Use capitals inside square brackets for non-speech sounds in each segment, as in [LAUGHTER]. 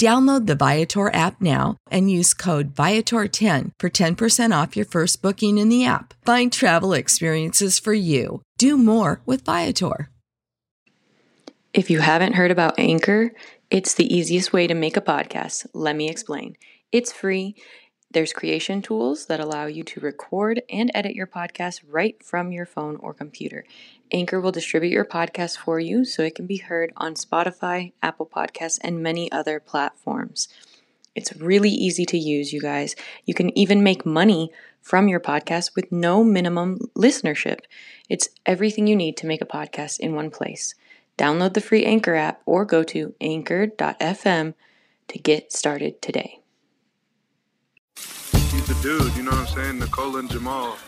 Download the Viator app now and use code Viator10 for 10% off your first booking in the app. Find travel experiences for you. Do more with Viator. If you haven't heard about Anchor, it's the easiest way to make a podcast. Let me explain. It's free. There's creation tools that allow you to record and edit your podcast right from your phone or computer. Anchor will distribute your podcast for you so it can be heard on Spotify, Apple Podcasts, and many other platforms. It's really easy to use, you guys. You can even make money from your podcast with no minimum listenership. It's everything you need to make a podcast in one place. Download the free Anchor app or go to anchor.fm to get started today. He's the dude, you know what I'm saying? Nikola and Jamal.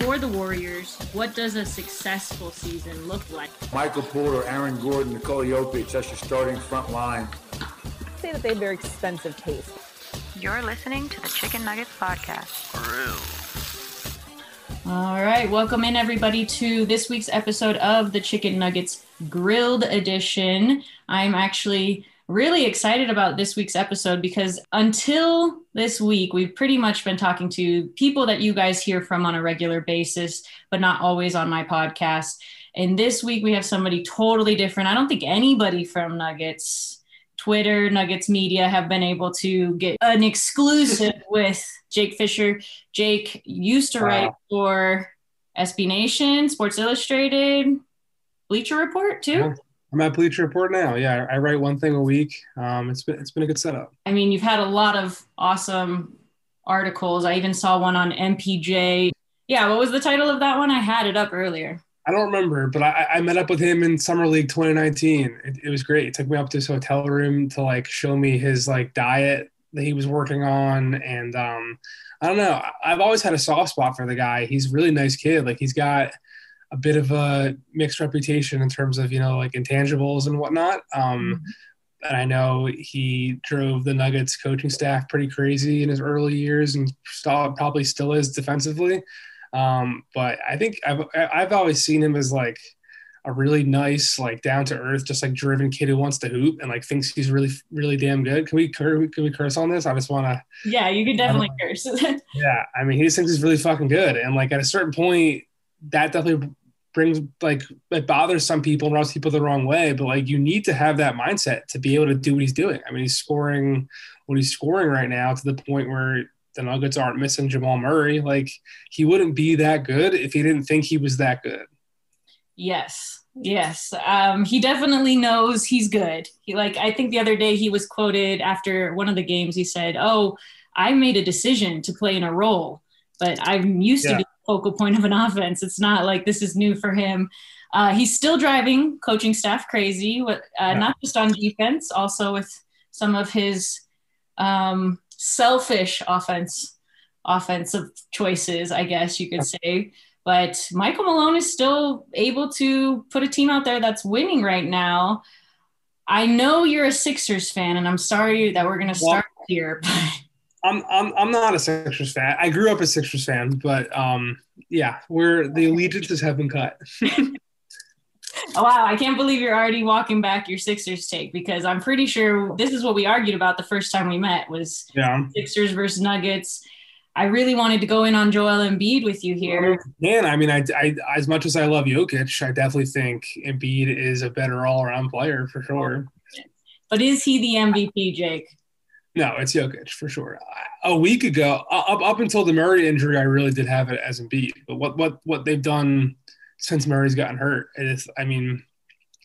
For the Warriors, what does a successful season look like? Michael Porter, Aaron Gordon, Nikola Jokic, that's your starting front line. say that they have very expensive taste. You're listening to the Chick N' Nuggets Podcast. All right, welcome in everybody to this week's episode of the Chick N' Nuggets Grilled Edition. I'm actually really excited about this week's episode because until this week, we've pretty much been talking to people that you guys hear from on a regular basis, but not always on my podcast. And this week, we have somebody totally different. I don't think anybody from Nuggets, Twitter, Nuggets Media have been able to get an exclusive [LAUGHS] with Jake Fischer. Jake used to wow. write for SB Nation, Sports Illustrated, Bleacher Report, too. Uh-huh. I'm at Bleacher Report now. Yeah, I write one thing a week. Um, it's been it's been a good setup. I mean, you've had a lot of awesome articles. I even saw one on MPJ. Yeah, what was the title of that one? I had it up earlier. I don't remember, but I, I met up with him in Summer League 2019. It, it was great. He took me up to his hotel room to like show me his like diet that he was working on, and um, I don't know. I've always had a soft spot for the guy. He's a really nice kid. Like he's got a bit of a mixed reputation in terms of you know like intangibles and whatnot. Um, mm-hmm. And I know he drove the Nuggets coaching staff pretty crazy in his early years, and still, probably still is defensively. Um, but I think I've I've always seen him as like a really nice, like down to earth, just like driven kid who wants to hoop and like thinks he's really, really damn good. Can we can we curse on this? I just want to. Yeah, you can definitely curse. [LAUGHS] yeah, I mean, he just thinks he's really fucking good, and like at a certain point, that definitely brings like it bothers some people and rubs people the wrong way but like you need to have that mindset to be able to do what he's doing. I mean he's scoring what he's scoring right now to the point where the nuggets aren't missing jamal murray. Like he wouldn't be that good if he didn't think he was that good. Yes. Yes. Um, he definitely knows he's good. He like i think the other day he was quoted after one of the games he said oh i made a decision to play in a role but i'm used yeah. to focal point of an offense. It's not like this is new for him. Uh, he's still driving coaching staff crazy, uh, yeah. not just on defense, also with some of his um, selfish offense offensive choices, I guess you could say. But Michael Malone is still able to put a team out there that's winning right now. I know you're a Sixers fan, and I'm sorry that we're going to start well, here. [LAUGHS] I'm, I'm I'm not a Sixers fan. I grew up a Sixers fan, but um, yeah, we're the allegiances have been cut. oh, [LAUGHS] wow, I can't believe you're already walking back your Sixers take because I'm pretty sure this is what we argued about the first time we met was yeah. Sixers versus Nuggets. I really wanted to go in on Joel Embiid with you here. Man, I mean, I, I as much as I love Jokic, I definitely think Embiid is a better all-around player for sure. But is he the MVP, Jake? No, it's Jokic for sure. A week ago, up up until the Murray injury, I really did have it as Embiid. But what what what they've done since Murray's gotten hurt, is. I mean,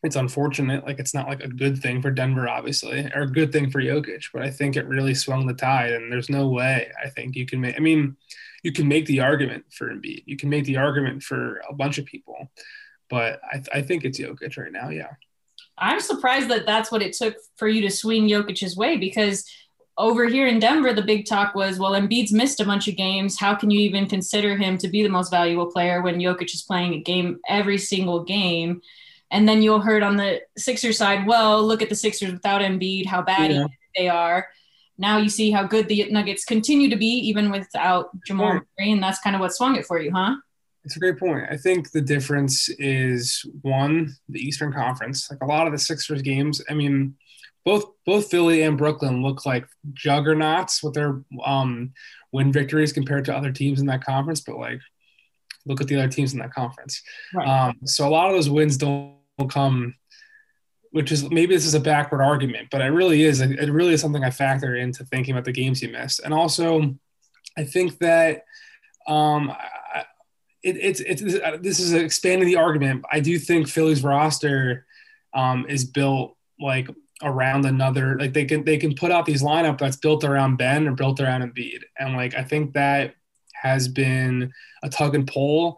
it's unfortunate. Like it's not like a good thing for Denver, obviously, or a good thing for Jokic. But I think it really swung the tide, and there's no way I think you can make. I mean, you can make the argument for Embiid. You can make the argument for a bunch of people, but I, I think it's Jokic right now. Yeah. I'm surprised that that's what it took for you to swing Jokic's way because over here in Denver, the big talk was, well, Embiid's missed a bunch of games. How can you even consider him to be the most valuable player when Jokic is playing a game every single game? And then you'll heard on the Sixers side, well, look at the Sixers without Embiid, how bad yeah. they are. Now you see how good the Nuggets continue to be, even without Jamal yeah. Murray, and that's kind of what swung it for you, huh? It's a great point. I think the difference is one, the Eastern Conference. Like a lot of the Sixers games, I mean, both both Philly and Brooklyn look like juggernauts with their um, win victories compared to other teams in that conference. But like, look at the other teams in that conference. Right. Um, so a lot of those wins don't come, which is maybe this is a backward argument, but it really is. It really is something I factor into thinking about the games you missed. And also, I think that um, it, it's it's this is expanding the argument. I do think Philly's roster um, is built like around another like they can they can put out these lineup that's built around Ben or built around Embiid. And like I think that has been a tug and pull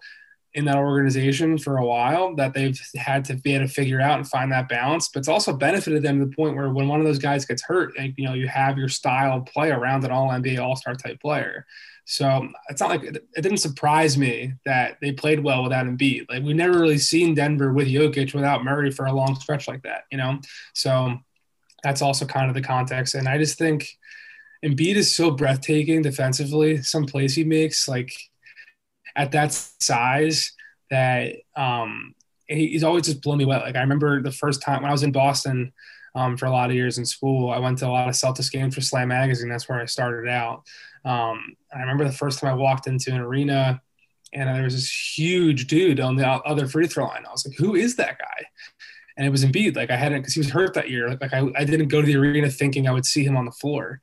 in that organization for a while that they've had to be able to figure out and find that balance. But it's also benefited them to the point where when one of those guys gets hurt, like, you know, you have your style of play around an all NBA all star type player. So it's not like it, it, didn't surprise me that they played well without Embiid. Like we've never really seen Denver with Jokic without Murray for a long stretch like that, you know? So that's also kind of the context. And I just think Embiid is so breathtaking defensively. Some plays he makes, like at that size, that um, he's always just blown me away. Like I remember the first time when I was in Boston um, for a lot of years in school, I went to a lot of Celtics games for Slam Magazine. That's where I started out. Um, I remember the first time I walked into an arena and there was this huge dude on the other free throw line. I was like, who is that guy? And it was Embiid. Like I hadn't because he was hurt that year. Like, I, I didn't go to the arena thinking I would see him on the floor.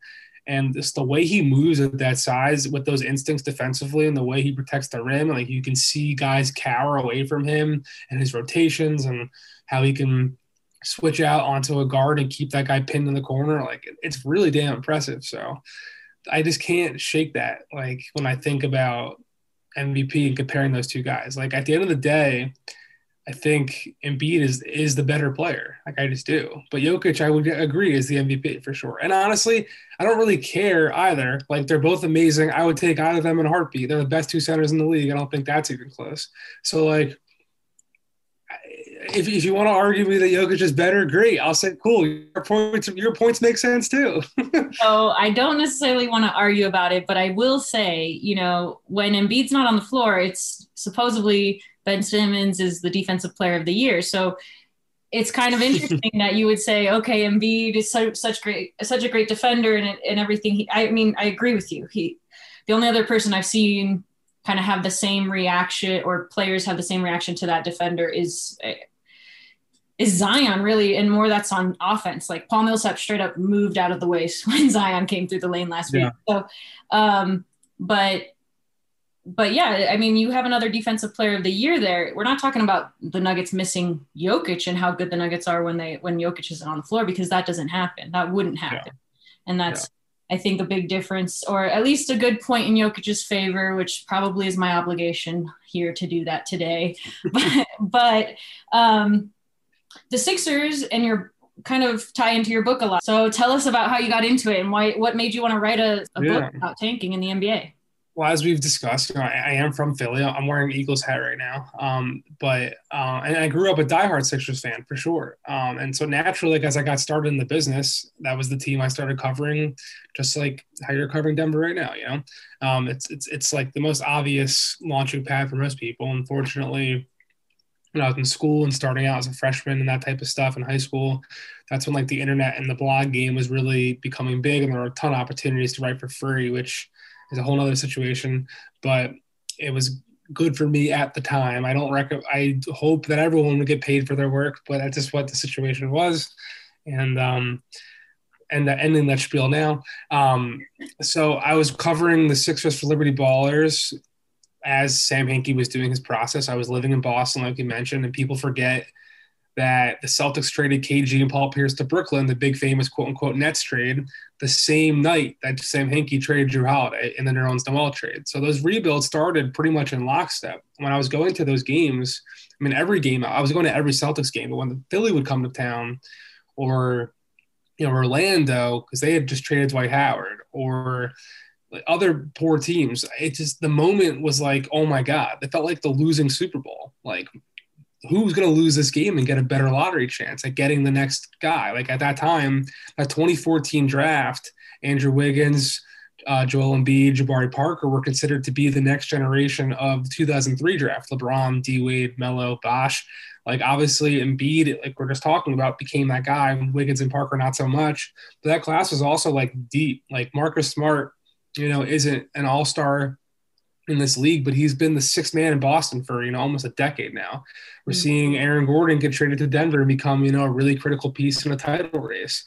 And just the way he moves at that size with those instincts defensively and the way he protects the rim, like you can see guys cower away from him and his rotations and how he can switch out onto a guard and keep that guy pinned in the corner. Like it's really damn impressive. So I just can't shake that. Like when I think about MVP and comparing those two guys, like at the end of the day, I think Embiid is is the better player. Like I just do. But Jokic, I would agree, is the MVP for sure. And honestly, I don't really care either. Like they're both amazing. I would take either of them in a heartbeat. They're the best two centers in the league. I don't think that's even close. So like, if, if you want to argue me that Jokic is better, great. I'll say cool. Your points your points make sense too. [LAUGHS] so I don't necessarily want to argue about it, but I will say, you know, when Embiid's not on the floor, it's supposedly Ben Simmons is the defensive player of the year. So it's kind of interesting [LAUGHS] that you would say, okay, Embiid is so, such great, such a great defender and, and everything. He, I mean, I agree with you. He, the only other person I've seen kind of have the same reaction or players have the same reaction to that defender is is Zion really, and more that's on offense. Like Paul Millsap straight up moved out of the way [LAUGHS] when Zion came through the lane last yeah. week. So, um, but but yeah, I mean, you have another defensive player of the year there. We're not talking about the Nuggets missing Jokic and how good the Nuggets are when they when Jokic isn't on the floor because that doesn't happen. That wouldn't happen, yeah. and that's yeah. I think a big difference, or at least a good point in Jokic's favor, which probably is my obligation here to do that today. [LAUGHS] but but um, the Sixers and your kind of tie into your book a lot. So tell us about how you got into it and why what made you want to write a, a Yeah. book about tanking in the NBA. Well, as we've discussed, you know, I, I am from Philly. I'm wearing an Eagles hat right now. Um, but uh, and I grew up a diehard Sixers fan for sure. Um, and so naturally, like as I got started in the business, that was the team I started covering, just like how you're covering Denver right now. You know, um, it's it's it's like the most obvious launching pad for most people. Unfortunately, when I was in school and starting out as a freshman and that type of stuff in high school, that's when like the internet and the blog game was really becoming big, and there were a ton of opportunities to write for free, which is a whole other situation. But it was good for me at the time. I don't rec- I hope that everyone would get paid for their work, but that's just what the situation was. And um, and the ending that spiel now. Um, so I was covering the Sixers for Liberty Ballers as Sam Hinkie was doing his process. I was living in Boston, like you mentioned, and people forget that the Celtics traded KG and Paul Pierce to Brooklyn, the big famous quote unquote Nets trade, the same night that Sam Hinkie traded Jrue Holiday in the Nerlens Noel trade. So those rebuilds started pretty much in lockstep. When I was going to those games, I mean, every game, I was going to every Celtics game, but when the Philly would come to town or, you know, Orlando, because they had just traded Dwight Howard or other poor teams, it just, the moment was like, oh my God, it felt like the losing Super Bowl. Like, who's going to lose this game and get a better lottery chance at getting the next guy? Like at that time, that 2014 draft, Andrew Wiggins, uh, Joel Embiid, Jabari Parker were considered to be the next generation of the 2003 draft. LeBron, D Wade, Melo, Bosh. Like obviously Embiid, like we're just talking about, became that guy. Wiggins and Parker not so much. But that class was also like deep. Like Marcus Smart, you know, isn't an all star in this league, but he's been the sixth man in Boston for you know almost a decade now. We're Mhm. seeing Aaron Gordon get traded to Denver and become you know a really critical piece in a title race.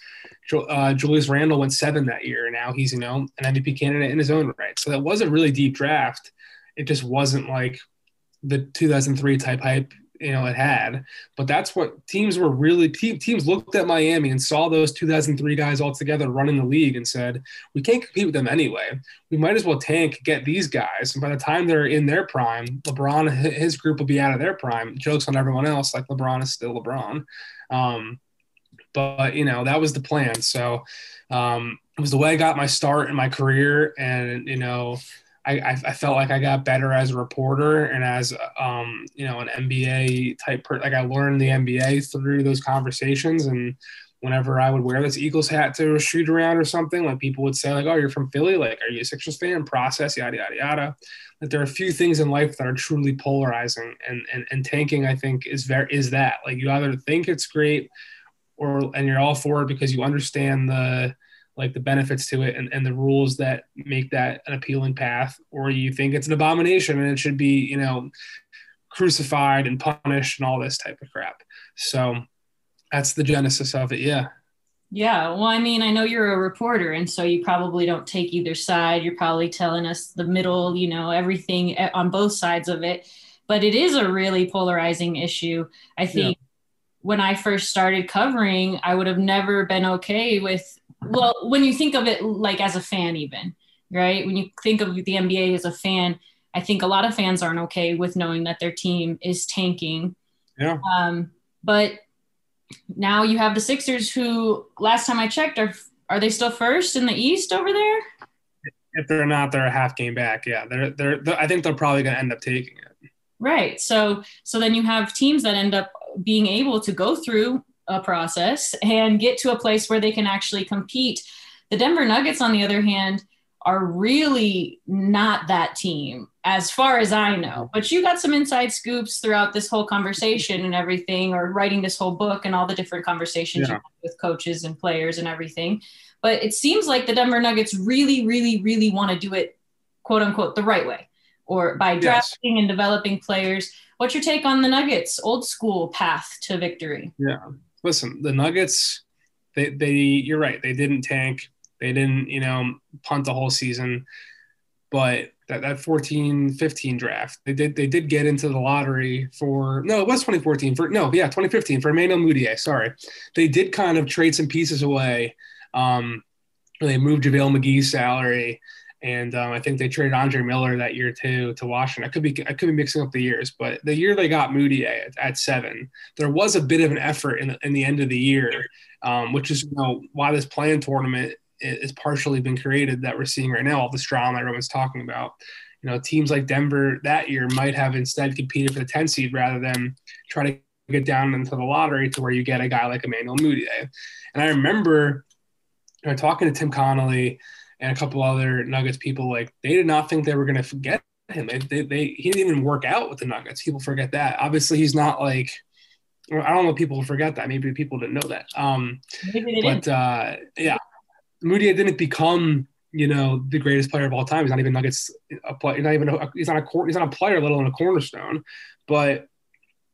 Uh, Julius Randle went seven that year, and now he's you know an MVP candidate in his own right. So that was a really deep draft. It just wasn't like the 2003 type hype you know it had. But that's what teams were really te- teams looked at Miami and saw those 2003 guys all together running the league and said, we can't compete with them anyway. We might as well tank, get these guys, and by the time they're in their prime, LeBron his group will be out of their prime. Jokes on everyone else, like LeBron is still LeBron. Um, but you know that was the plan. So um, it was the way I got my start in my career, and you know. I, I, felt like I got better as a reporter and as um, you know an NBA type per- like I learned the NBA through those conversations and whenever I would wear this Eagles hat to shoot around or something like people would say like oh you're from Philly? Like are you a Sixers fan? Process yada yada yada. Like there are a few things in life that are truly polarizing and and, and tanking I think is very is that. Like you either think it's great or and you're all for it because you understand the like the benefits to it and, and the rules that make that an appealing path, or you think it's an abomination and it should be, you know, crucified and punished and all this type of crap. So that's the genesis of it. Yeah. Yeah, well, I mean, I know you're a reporter, and so you probably don't take either side. You're probably telling us the middle, you know, everything eh, on both sides of it. But it is a really polarizing issue. I think when I first started covering, I would have never been okay with, well, when you think of it like as a fan, even, right? When you think of the NBA as a fan, I think a lot of fans aren't okay with knowing that their team is tanking. Yeah. Um, but now you have the Sixers, who last time I checked are are they still first in the East over there? If they're not, they're a half game back. Yeah. They're, they're, they're I think they're probably going to end up taking it. Right. So so then you have teams that end up being able to go through a process and get to a place where they can actually compete. The Denver Nuggets, on the other hand, are really not that team as far as I know. But you got some inside scoops throughout this whole conversation and everything, or writing this whole book and all the different conversations Yeah. with coaches and players and everything. But it seems like the Denver Nuggets really, really, really want to do it, quote unquote, the right way, or by Yes. drafting and developing players. What's your take on the Nuggets' old school path to victory? Yeah. Listen, the Nuggets, they, they, you're right. They didn't tank. They didn't, you know, punt the whole season. But that, that 14, 15 draft, they did, they did get into the lottery for, no, it was 2014 for, no, yeah, 2015 for Emmanuel Mudiay. Sorry. They did kind of trade some pieces away. Um, they moved JaVale McGee's salary And um, I think they traded Andre Miller that year too to Washington. I could be I could be mixing up the years, but the year they got Mudiay at, at seven, there was a bit of an effort in the, in the end of the year, um, which is you know why this play-in tournament is partially been created that we're seeing right now. All this drama everyone's talking about. You know, teams like Denver that year might have instead competed for the 10 seed rather than try to get down into the lottery to where you get a guy like Emmanuel Mudiay. And I remember you know, talking to Tim Connolly and a couple other Nuggets people, like they did not think they were going to forget him. They, they, they, he didn't even work out with the Nuggets. People forget that. Obviously, he's not like I don't know. People forget that. Maybe people didn't know that. Um, but uh, yeah, Mudiay didn't become you know the greatest player of all time. He's not even Nuggets a player. Not even a, he's not a he's not a player, let alone a cornerstone. But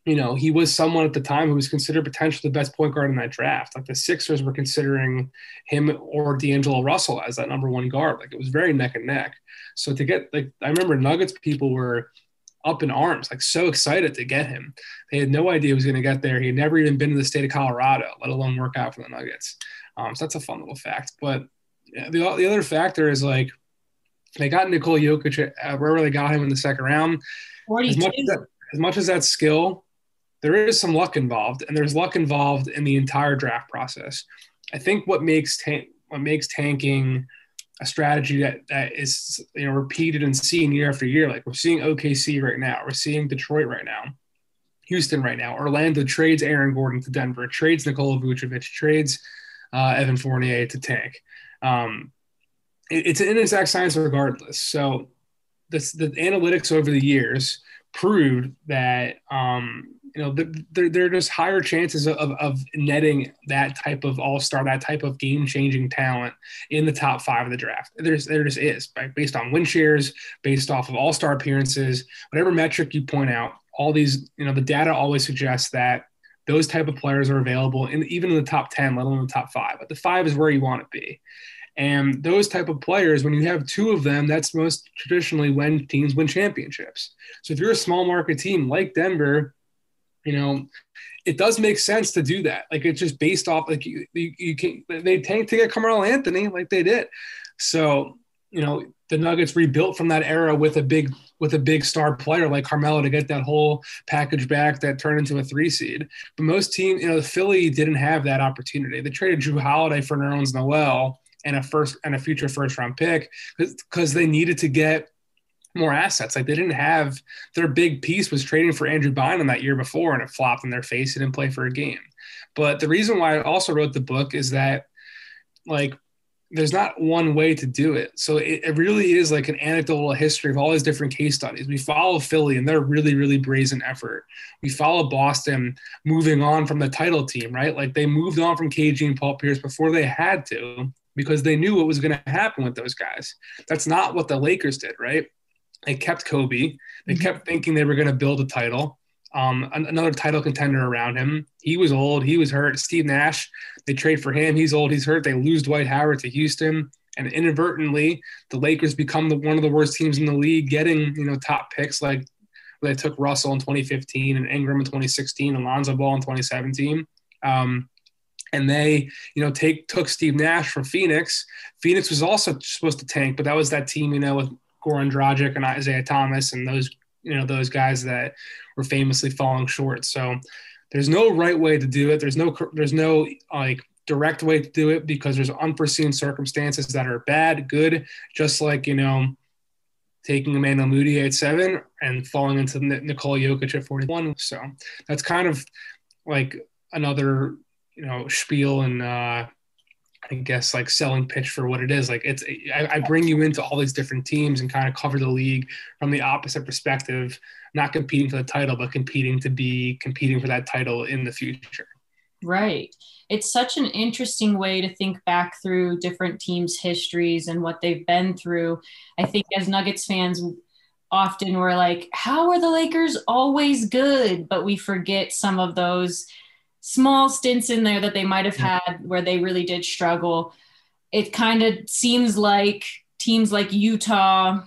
you know, he was someone at the time who was considered potentially the best point guard in that draft. Like the Sixers were considering him or D'Angelo Russell as that number one guard. Like it was very neck and neck. So to get like I remember Nuggets people were up in arms, like so excited to get him. They had no idea he was going to get there. He had never even been to the state of Colorado, let alone work out for the Nuggets. Um, so that's a fun little fact. But yeah, the, the other factor is like they got Nikola Jokic uh, wherever they got him in the second round. As much as, that, as much as that skill there is some luck involved, and there's luck involved in the entire draft process. I think what makes what makes tanking a strategy that, that is you know repeated and seen year after year. Like we're seeing OKC right now, we're seeing Detroit right now, Houston right now. Orlando trades Aaron Gordon to Denver, trades Nikola Vucevic, trades uh, Evan Fournier to tank. Um, it, it's an inexact science regardless. So this, the analytics over the years proved that um, you know, there, there are just higher chances of, of netting that type of all star, that type of game changing talent in the top five of the draft. There's, there just is, right? Based on win shares, based off of all star appearances, whatever metric you point out, all these, you know, the data always suggests that those type of players are available in even in the top 10, let alone the top five. But the five is where you want to be. And those type of players, when you have two of them, that's most traditionally when teams win championships. So if you're a small market team like Denver, you know, it does make sense to do that. Like it's just based off like you, you, you can they tank to get Carmelo Anthony like they did. So, you know, the Nuggets rebuilt from that era with a big with a big star player like Carmelo to get that whole package back that turned into a three seed. But most teams, you know, the Philly didn't have that opportunity. They traded Jrue Holiday for Nerlens Noel and a first and a future first round pick because they needed to get more assets. Like they didn't have their big piece was trading for Andrew Bynum that year before, and it flopped in their face. He didn't play for a game. But the reason why I also wrote the book is that, like, there's not one way to do it. So it, it, really is like an anecdotal history of all these different case studies. We follow Philly and their really, really brazen effort. We follow Boston moving on from the title team, right? Like they moved on from KG and Paul Pierce before they had to because they knew what was going to happen with those guys. That's not what the Lakers did, right? They kept Kobe. They mm-hmm. kept thinking they were going to build a title, um, another title contender around him. He was old. He was hurt. Steve Nash, they trade for him. He's old. He's hurt. They lose Dwight Howard to Houston. And inadvertently, the Lakers become the, one of the worst teams in the league, getting you know top picks like they took Russell in 2015 and Ingram in 2016 and Lonzo Ball in 2017. Um, and they, you know, take took Steve Nash from Phoenix. Phoenix was also supposed to tank, but that was that team, you know, with Goran Dragic and Isaiah Thomas and those you know those guys that were famously falling short. So there's no right way to do it. There's no there's no like direct way to do it because there's unforeseen circumstances that are bad, good, just like you know taking Emmanuel Mudiay at seven and falling into Nikola Jokic at 41. So that's kind of like another you know spiel and uh, I guess like selling pitch for what it is. Like it's I, I, bring you into all these different teams and kind of cover the league from the opposite perspective, not competing for the title, but competing to be competing for that title in the future. Right. It's such an interesting way to think back through different teams' histories and what they've been through. I think as Nuggets fans, often we're like, how are the Lakers always good? But we forget some of those small stints in there that they might have had where they really did struggle. It kind of seems like teams like Utah,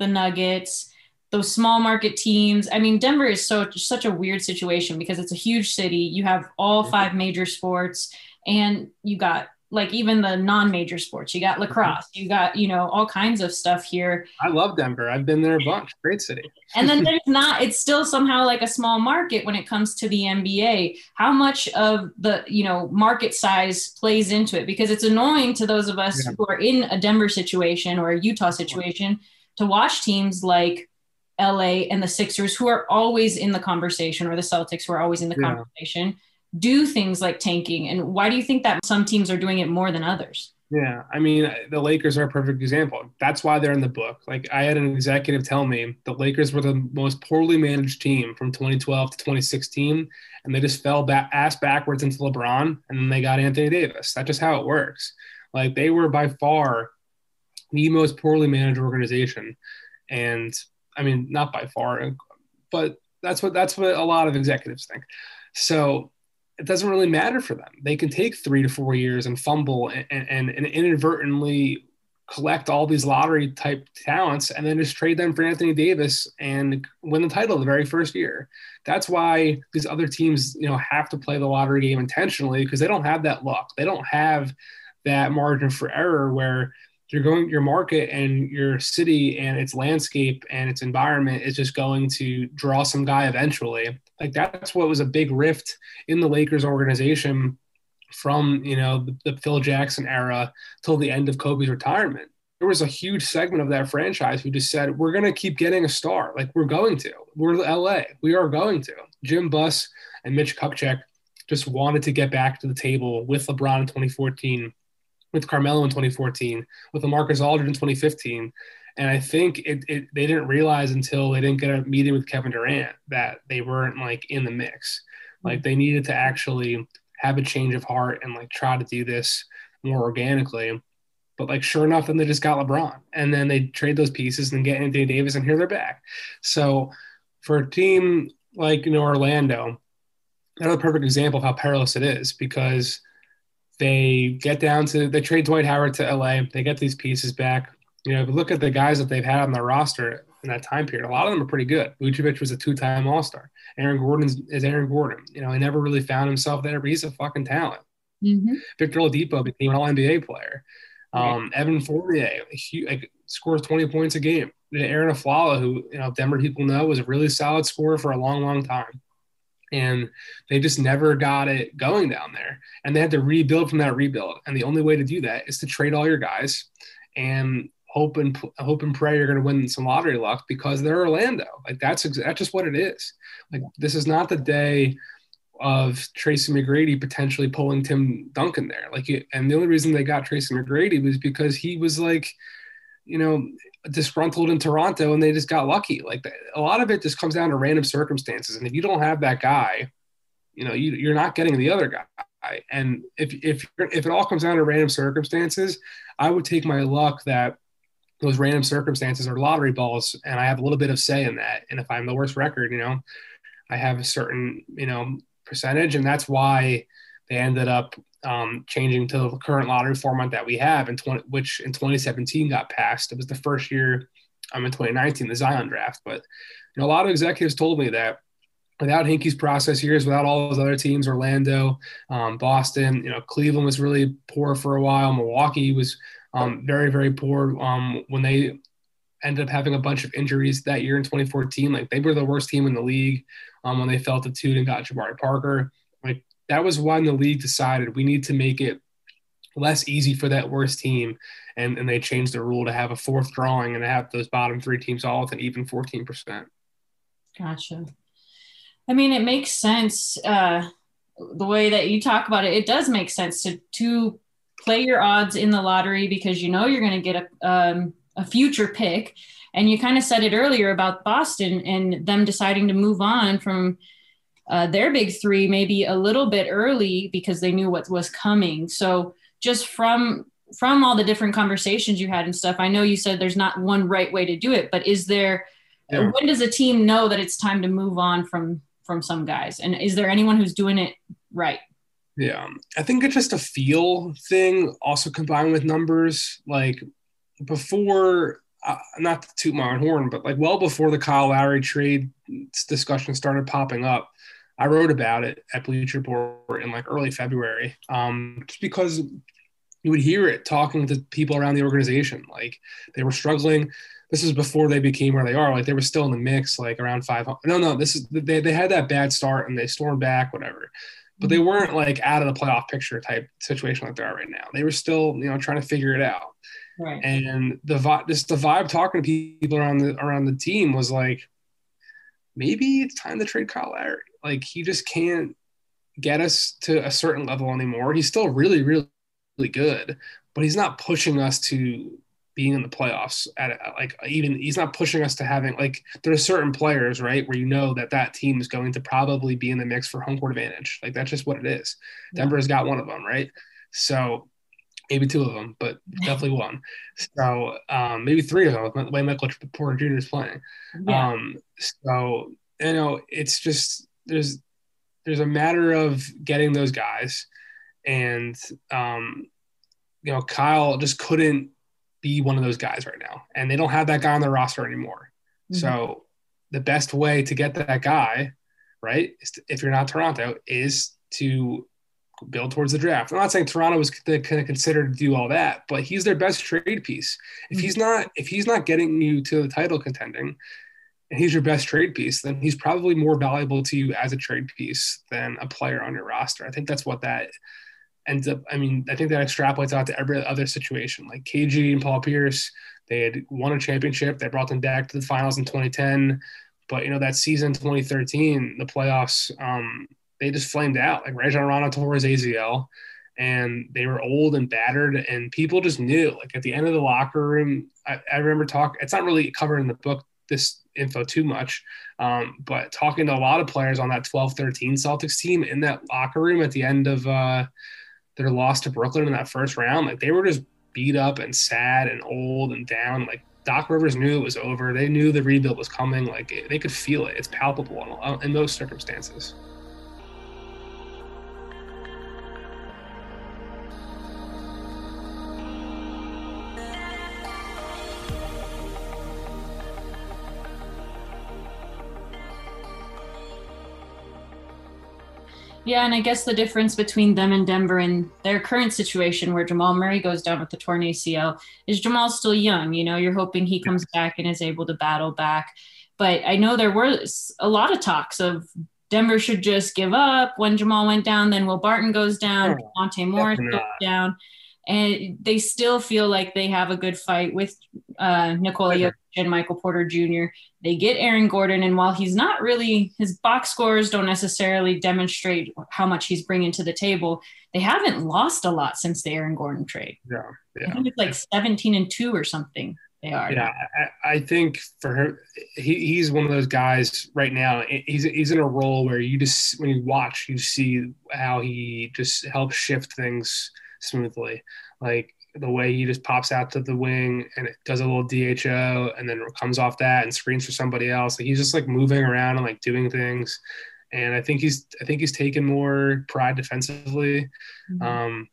the Nuggets, those small market teams. I mean, Denver is so such a weird situation because it's a huge city. You have all five major sports, and you got like even the non-major sports. You got mm-hmm. lacrosse, you got, you know, all kinds of stuff here. I love Denver. I've been there a bunch. Great city. and then [LAUGHS] there's not, it's still somehow like a small market when it comes to the NBA. How much of the, you know, market size plays into it? Because it's annoying to those of us Yeah. who are in a Denver situation or a Utah situation to watch teams like LA and the Sixers, who are always in the conversation, or the Celtics, who are always in the Yeah. conversation, do things like tanking. And why do you think that some teams are doing it more than others? Yeah, I mean, the Lakers are a perfect example. That's why they're in the book. Like, I had an executive tell me the Lakers were the most poorly managed team from 2012 to 2016, and they just fell back ass backwards into LeBron, and then they got Anthony Davis. That's just how it works. Like, they were by far the most poorly managed organization, and I mean, not by far, but that's what that's what a lot of executives think. So it doesn't really matter for them. They can take three to four years and fumble and, and, and inadvertently collect all these lottery type talents and then just trade them for Anthony Davis and win the title the very first year. That's why these other teams, you know, have to play the lottery game intentionally because they don't have that luck. They don't have that margin for error where you're going your market and your city and its landscape and its environment is just going to draw some guy eventually. Like that's what was a big rift in the Lakers organization from you know the, the Phil Jackson era till the end of Kobe's retirement. There was a huge segment of that franchise who just said, "We're going to keep getting a star. Like we're going to. We're LA. We are going to." Jim Buss and Mitch Kupchak just wanted to get back to the table with LeBron in 2014, with Carmelo in 2014, with LaMarcus Aldridge in 2015. And I think it, it, they didn't realize until they didn't get a meeting with Kevin Durant that they weren't like in the mix. Like they needed to actually have a change of heart and like try to do this more organically. But like sure enough, then they just got LeBron. And then they trade those pieces and get Anthony Davis and here they're back. So for a team like you know Orlando, another perfect example of how perilous it is because they get down to they trade Dwight Howard to LA, they get these pieces back. You know, if you look at the guys that they've had on their roster in that time period, a lot of them are pretty good. Vucevic was a two-time All-Star. Aaron Gordon is Aaron Gordon. You know, he never really found himself there, but he's a fucking talent. Mm-hmm. Victor Oladipo became an All-NBA player. Um, Evan Fournier he, like, scores 20 points a game. Arron Afflalo, who you know Denver people know, was a really solid scorer for a long, long time. And they just never got it going down there. And they had to rebuild from that rebuild. And the only way to do that is to trade all your guys and hope and hope and pray you're going to win some lottery luck because they're Orlando. Like that's that's just what it is. Like this is not the day of Tracy McGrady potentially pulling Tim Duncan there. Like, and the only reason they got Tracy McGrady was because he was like, you know, disgruntled in Toronto and they just got lucky. Like a lot of it just comes down to random circumstances. And if you don't have that guy, you know, you, you're not getting the other guy. And if, if, if it all comes down to random circumstances, I would take my luck that those random circumstances are lottery balls and I have a little bit of say in that. And if I'm the worst record, you know, I have a certain, you know, percentage. And that's why they ended up um, changing to the current lottery format that we have, in 20, which in 2017 got passed. It was the first year um, in 2019, the Zion draft. But you know, a lot of executives told me that without Hinkie's process years, without all those other teams, Orlando, um, Boston, you know, Cleveland was really poor for a while. Milwaukee was um, very, very poor um, when they ended up having a bunch of injuries that year in 2014. Like they were the worst team in the league um, when they fell to two and got Jabari Parker. Like that was when the league decided we need to make it less easy for that worst team. And, and they changed the rule to have a fourth drawing and have those bottom three teams all with an even 14%. Gotcha. I mean, it makes sense. Uh, the way that you talk about it, it does make sense to, to play your odds in the lottery because you know you're going to get a, um, a future pick. And you kind of said it earlier about Boston and them deciding to move on from uh, their big three maybe a little bit early because they knew what was coming. So just from from all the different conversations you had and stuff, I know you said there's not one right way to do it, but is there? Yeah. When does a team know that it's time to move on from from some guys? And is there anyone who's doing it right? Yeah, I think it's just a feel thing, also combined with numbers. Like before, uh, not to toot my own horn, but like well before the Kyle Lowry trade discussion started popping up, I wrote about it at Bleacher Report in like early February, um, just because you would hear it talking to people around the organization. Like they were struggling. This is before they became where they are. Like they were still in the mix, like around 500. No, no, this is they, they had that bad start and they stormed back, whatever. But they mm-hmm. weren't like out of the playoff picture type situation like they are right now. They were still, you know, trying to figure it out. Right. And the vibe, just the vibe talking to people around the around the team was like, maybe it's time to trade Kyle Lowry. Like he just can't get us to a certain level anymore. He's still really, really, really good, but he's not pushing us to being in the playoffs at like even he's not pushing us to having like there are certain players right where you know that that team is going to probably be in the mix for home court advantage. Like that's just what it is. Yeah. denver has got one of them right? So maybe two of them but [LAUGHS] definitely one. So um, maybe three of them with the way michael porter jr is playing. Yeah. um, so you know it's just there's there's a matter of getting those guys. And um, you know kyle just couldn't be one of those guys right now. And they don't have that guy on their roster anymore. Mm-hmm. So the best way to get that guy, right, to, if you're not Toronto, is to build towards the draft. I'm not saying Toronto was kind of considered to do all that, but he's their best trade piece. If he's not, if he's not getting you to the title contending, and he's your best trade piece, then he's probably more valuable to you as a trade piece than a player on your roster. I think that's what that ends up. I mean, I think that extrapolates out to every other situation. Like KG and Paul Pierce, they had won a championship. They brought them back to the finals in 2010. But you know that season 2013, the playoffs, um, they just flamed out. Like Rajon Rondo tore his ACL, and they were old and battered, and people just knew. Like at the end of the locker room, I, I remember talk. It's not really covered in the book this info too much, um, but talking to a lot of players on that 12-13 Celtics team in that locker room at the end of. Uh, their loss to Brooklyn in that first round, like they were just beat up and sad and old and down. Like Doc Rivers knew it was over. They knew the rebuild was coming. Like they could feel it. It's palpable in, in those circumstances. Yeah, and I guess the difference between them and Denver and their current situation where Jamal Murray goes down with the torn ACL is Jamal's still young. You know, you're hoping he comes back and is able to battle back. But I know there was a lot of talks of Denver should just give up when Jamal went down, then Will Barton goes down, oh, Monte Morris goes down and they still feel like they have a good fight with uh, Nikola Jokic and Michael Porter Jr. They get Aaron Gordon, and while he's not really his box scores don't necessarily demonstrate how much he's bringing to the table, they haven't lost a lot since the Aaron Gordon trade. Yeah, yeah. I think it's like seventeen and two or something. They are. Yeah, I, I think for him, he, he's one of those guys right now. He's he's in a role where you just when you watch, you see how he just helps shift things smoothly. Like the way he just pops out to the wing and it does a little DHO and then comes off that and screens for somebody else. Like he's just like moving around and like doing things. And I think he's I think he's taken more pride defensively. Mm-hmm. Um,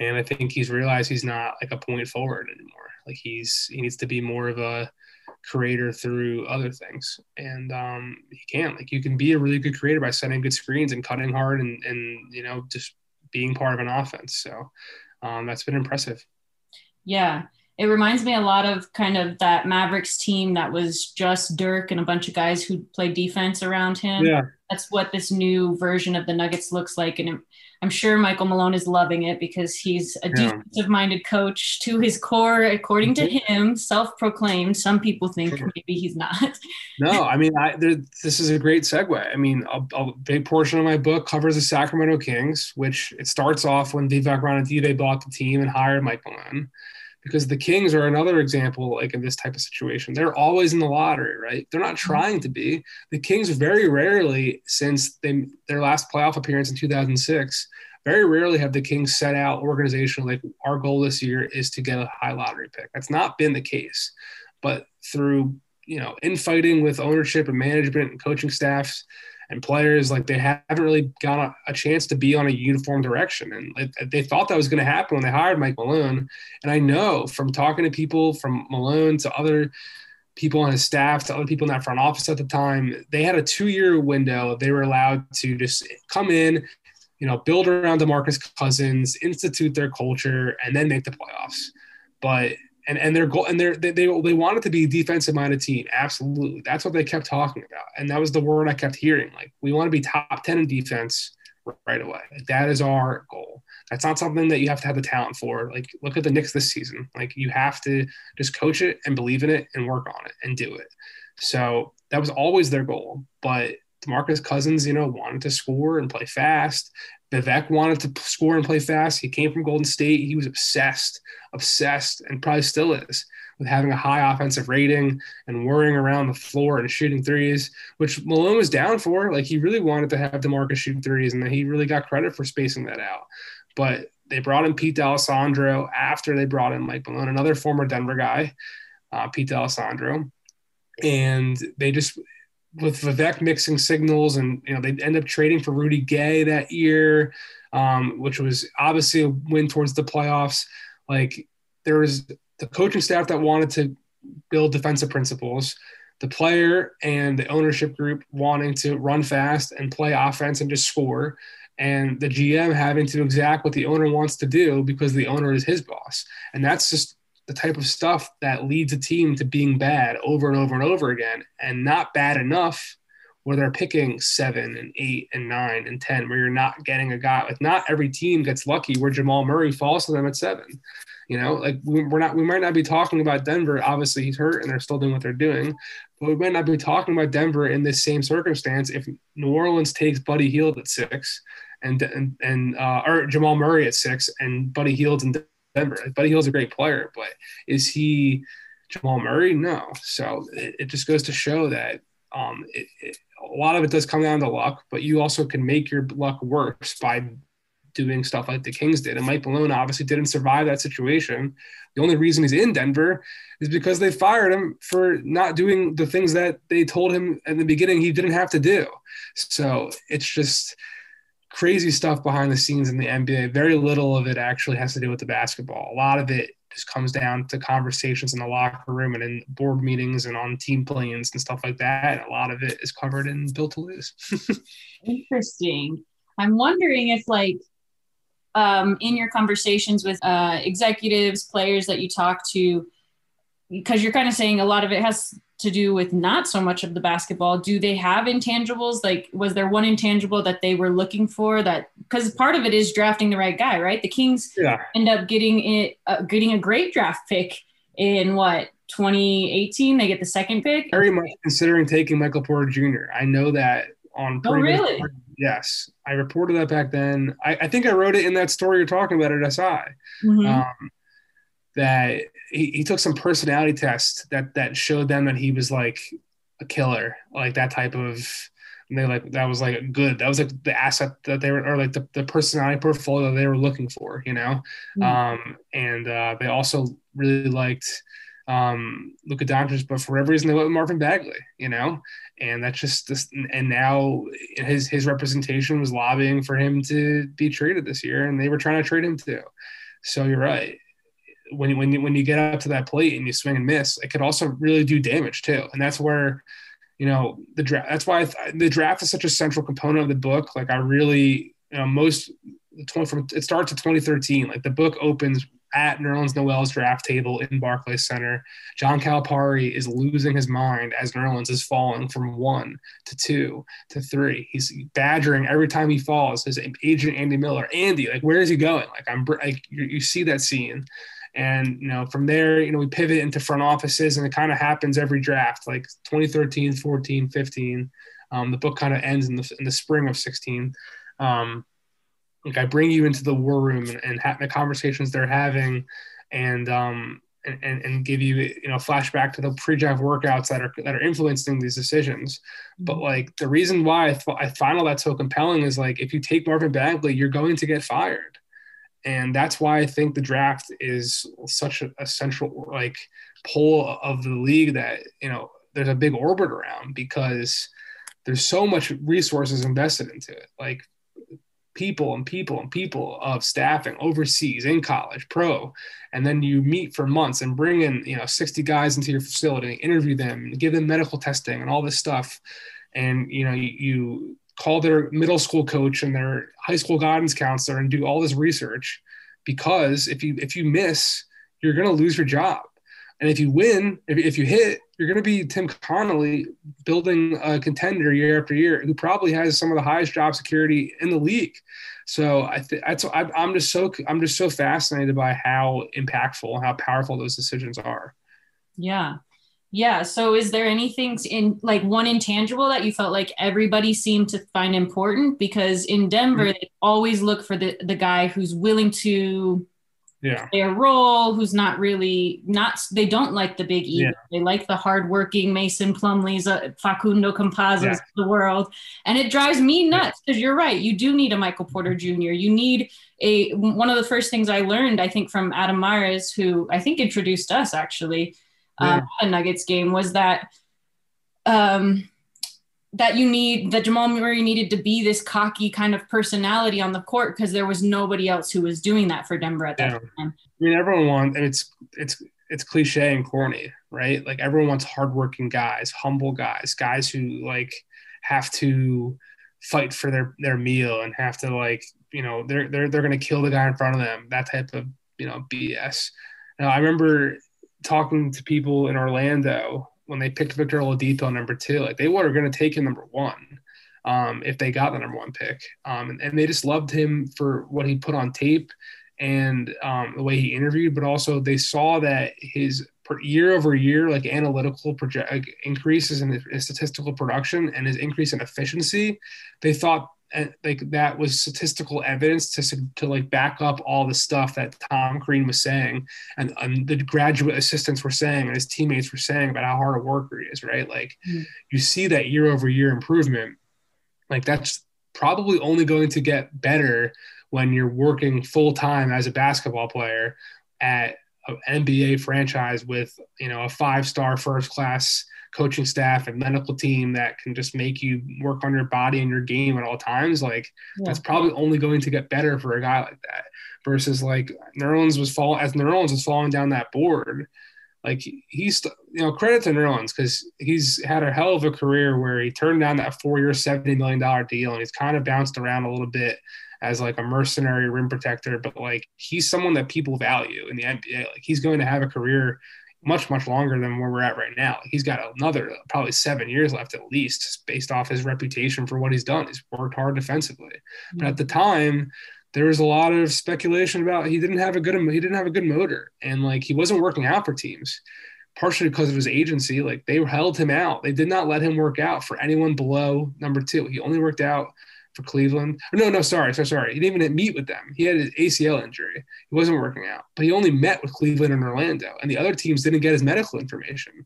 and I think he's realized he's not like a point forward anymore. Like he's he needs to be more of a creator through other things. And um, he can't. Like you can be a really good creator by setting good screens and cutting hard and and you know just being part of an offense. So um, that's been impressive. Yeah. It reminds me a lot of kind of that Mavericks team that was just Dirk and a bunch of guys who played defense around him. Yeah. That's what this new version of the Nuggets looks like. And I'm sure Michael Malone is loving it because he's a yeah. defensive minded coach to his core, according to mm-hmm. him, self proclaimed. Some people think maybe he's not. [LAUGHS] no, I mean, I, there, this is a great segue. I mean, a, a, big portion of my book covers the Sacramento Kings, which it starts off when Vivek Ranadive bought the team and hired Michael Malone because the Kings are another example, like in this type of situation. They're always in the lottery, right? They're not mm-hmm. trying to be. The Kings very rarely, since they, their last playoff appearance in 2006, very rarely have the Kings set out organization like our goal this year is to get a high lottery pick. That's not been the case, but through you know infighting with ownership and management and coaching staffs and players like they haven't really got a, a, chance to be on a uniform direction and they thought that was going to happen when they hired mike malone and i know from talking to people from malone to other people on his staff to other people in that front office at the time they had a two year window they were allowed to just come in you know, build around DeMarcus Cousins, institute their culture, and then make the playoffs. But and and their goal and they they they wanted to be a defensive minded team. Absolutely, that's what they kept talking about, and that was the word I kept hearing. Like we want to be top ten in defense right away. Like, that is our goal. That's not something that you have to have the talent for. Like look at the Knicks this season. Like you have to just coach it and believe in it and work on it and do it. So that was always their goal. But DeMarcus Cousins, you know, wanted to score and play fast. Vivek wanted to score and play fast. He came from Golden State. He was obsessed, obsessed, and probably still is with having a high offensive rating and worrying around the floor and shooting threes, which Malone was down for. Like he really wanted to have DeMarcus shoot threes, and he really got credit for spacing that out. But they brought in Pete D'Alessandro after they brought in Mike Malone, another former Denver guy, uh, Pete D'Alessandro, and they just with Vivek mixing signals, and you know they end up trading for Rudy Gay that year, um, which was obviously a win towards the playoffs. Like there was the coaching staff that wanted to build defensive principles, the player and the ownership group wanting to run fast and play offense and just score, and the GM having to exact what the owner wants to do because the owner is his boss. And that's just the type of stuff that leads a team to being bad over and over and over again and not bad enough where they're picking seven and eight and nine and 10, where you're not getting a guy. Like, not every team gets lucky where Jamal Murray falls to them at seven. You know, like we're not, we might not be talking about Denver. Obviously, he's hurt and they're still doing what they're doing, but we might not be talking about Denver in this same circumstance if New Orleans takes Buddy Hield at six and, and, and uh, or Jamal Murray at six and Buddy Hield's in Denver. Buddy Hield's a great player, but is he Jamal Murray? No. So it, it just goes to show that um, it, it, a lot of it does come down to luck, but you also can make your luck worse by doing stuff like the Kings did. And Mike Malone obviously didn't survive that situation. The only reason he's in Denver is because they fired him for not doing the things that they told him in the beginning he didn't have to do. So it's just crazy stuff behind the scenes in the NBA. Very little of it actually has to do with the basketball. A lot of it just comes down to conversations in the locker room and in board meetings and on team planes and stuff like that. a lot of it is covered in Built to Lose. [LAUGHS] Interesting. I'm wondering if, like, um, in your conversations with uh, executives, players that you talk to, because you're kind of saying a lot of it has to do with not so much of the basketball. Do they have intangibles? Like was there one intangible that they were looking for that because part of it is drafting the right guy right? The kings yeah. end up getting it uh, getting a great draft pick in what 2018 they get the second pick? Very much considering taking michael porter jr i know that on oh really? yes. I reported that back then. I, I, think i wrote it in that story you're talking about at si mm-hmm. um, that he, he took some personality tests that that showed them that he was like a killer, like that type of. And they like that was like good. That was like the asset that they were, or like the, the personality portfolio they were looking for, you know. Mm-hmm. Um, and uh, they also really liked um, Luka Doncic, but for whatever reason they went with Marvin Bagley, you know, and that's just this. And now his his representation was lobbying for him to be traded this year, and they were trying to trade him too. So you're right when you, when you, when you get up to that plate and you swing and miss, it could also really do damage too. And that's where, you know, the draft. That's why the draft is such a central component of the book. Like I really, you know, most 20 from it starts at 2013. Like the book opens at Nerlens Noel's draft table in Barclays Center. John Calipari is losing his mind as Nerlens is falling from one to two to three. He's badgering every time he falls. His agent Andy Miller, Andy, like where is he going? Like I'm like you, you see that scene. And, you know, from there, you know, we pivot into front offices and it kind of happens every draft, like 2013, 14, 15. Um, the book kind of ends in the, in the spring of 16. Um, like I bring you into the war room and, and have the conversations they're having and, um, and, and, and give you, you know, flashback to the pre-draft workouts that are, that are influencing these decisions. But like the reason why I, th- I find all that so compelling is like, if you take Marvin Bagley, you're going to get fired and that's why I think the draft is such a, a central like pull of the league that you know there's a big orbit around because there's so much resources invested into it. Like people and people and people of staffing overseas in college pro and then you meet for months and bring in you know 60 guys into your facility interview them give them medical testing and all this stuff. And you know you, you call their middle school coach and their high school guidance counselor and do all this research because if you if you miss, you're going to lose your job. And if you win, if, if you hit, you're going to be Tim Connolly building a contender year after year who probably has some of the highest job security in the league. So I think that's I, I'm just so I'm just so fascinated by how impactful, how powerful those decisions are. Yeah. Yeah. So is there anything in like one intangible that you felt like everybody seemed to find important? Because in Denver, mm-hmm. they always look for the, the guy who's willing to yeah. a role, who's not really not they don't like the big ego. Yeah. They like the hardworking Mason Plumlee's, uh, Facundo Campazzos yeah. of the world. And it drives me nuts because you're right. You do need a Michael Porter Jr. You need a one of the first things I learned, I think, from Adam Mares, who I think introduced us actually um, a Nuggets game was that um, that you need that Jamal Murray needed to be this cocky kind of personality on the court because there was nobody else who was doing that for Denver at that yeah. time. I mean, everyone wants and it's it's it's cliche and corny, right? Like everyone wants hardworking guys, humble guys, guys who like have to fight for their their meal and have to like you know they're they're they're gonna kill the guy in front of them. That type of you know BS. Now I remember talking to people in Orlando when they picked Victor Oladipo number two, like they were going to take him number one um, if they got the number one pick. Um, and, and, they just loved him for what he put on tape and um, the way he interviewed, but also they saw that his year over year, like analytical project increases in his statistical production and his increase in efficiency. They thought and like that was statistical evidence to, to like back up all the stuff that Tom Crean was saying and, and the graduate assistants were saying and his teammates were saying about how hard a worker he is, right? Like mm-hmm. you see that year over year improvement. Like that's probably only going to get better when you're working full time as a basketball player at an NBA franchise with, you know, a five star first class coaching staff and medical team that can just make you work on your body and your game at all times, like yeah. that's probably only going to get better for a guy like that. Versus like Nerlens was fall as Nerlens was falling down that board. Like he's, you know, credit to Nerlens because he's had a hell of a career where he turned down that four-year, seventy million dollar deal, and he's kind of bounced around a little bit as like a mercenary rim protector. But like he's someone that people value in the NBA. Like he's going to have a career much much longer than where we're at right now. He's got another probably seven years left at least, based off his reputation for what he's done. He's worked hard defensively, mm-hmm. but at the time, there was a lot of speculation about he didn't have a good he didn't have a good motor, and like he wasn't working out for teams. Partially because of his agency, like they held him out. They did not let him work out for anyone below number two. He only worked out for Cleveland. No, no, sorry, sorry, sorry. He didn't even meet with them. He had his ACL injury. He wasn't working out, but he only met with Cleveland and Orlando, and the other teams didn't get his medical information.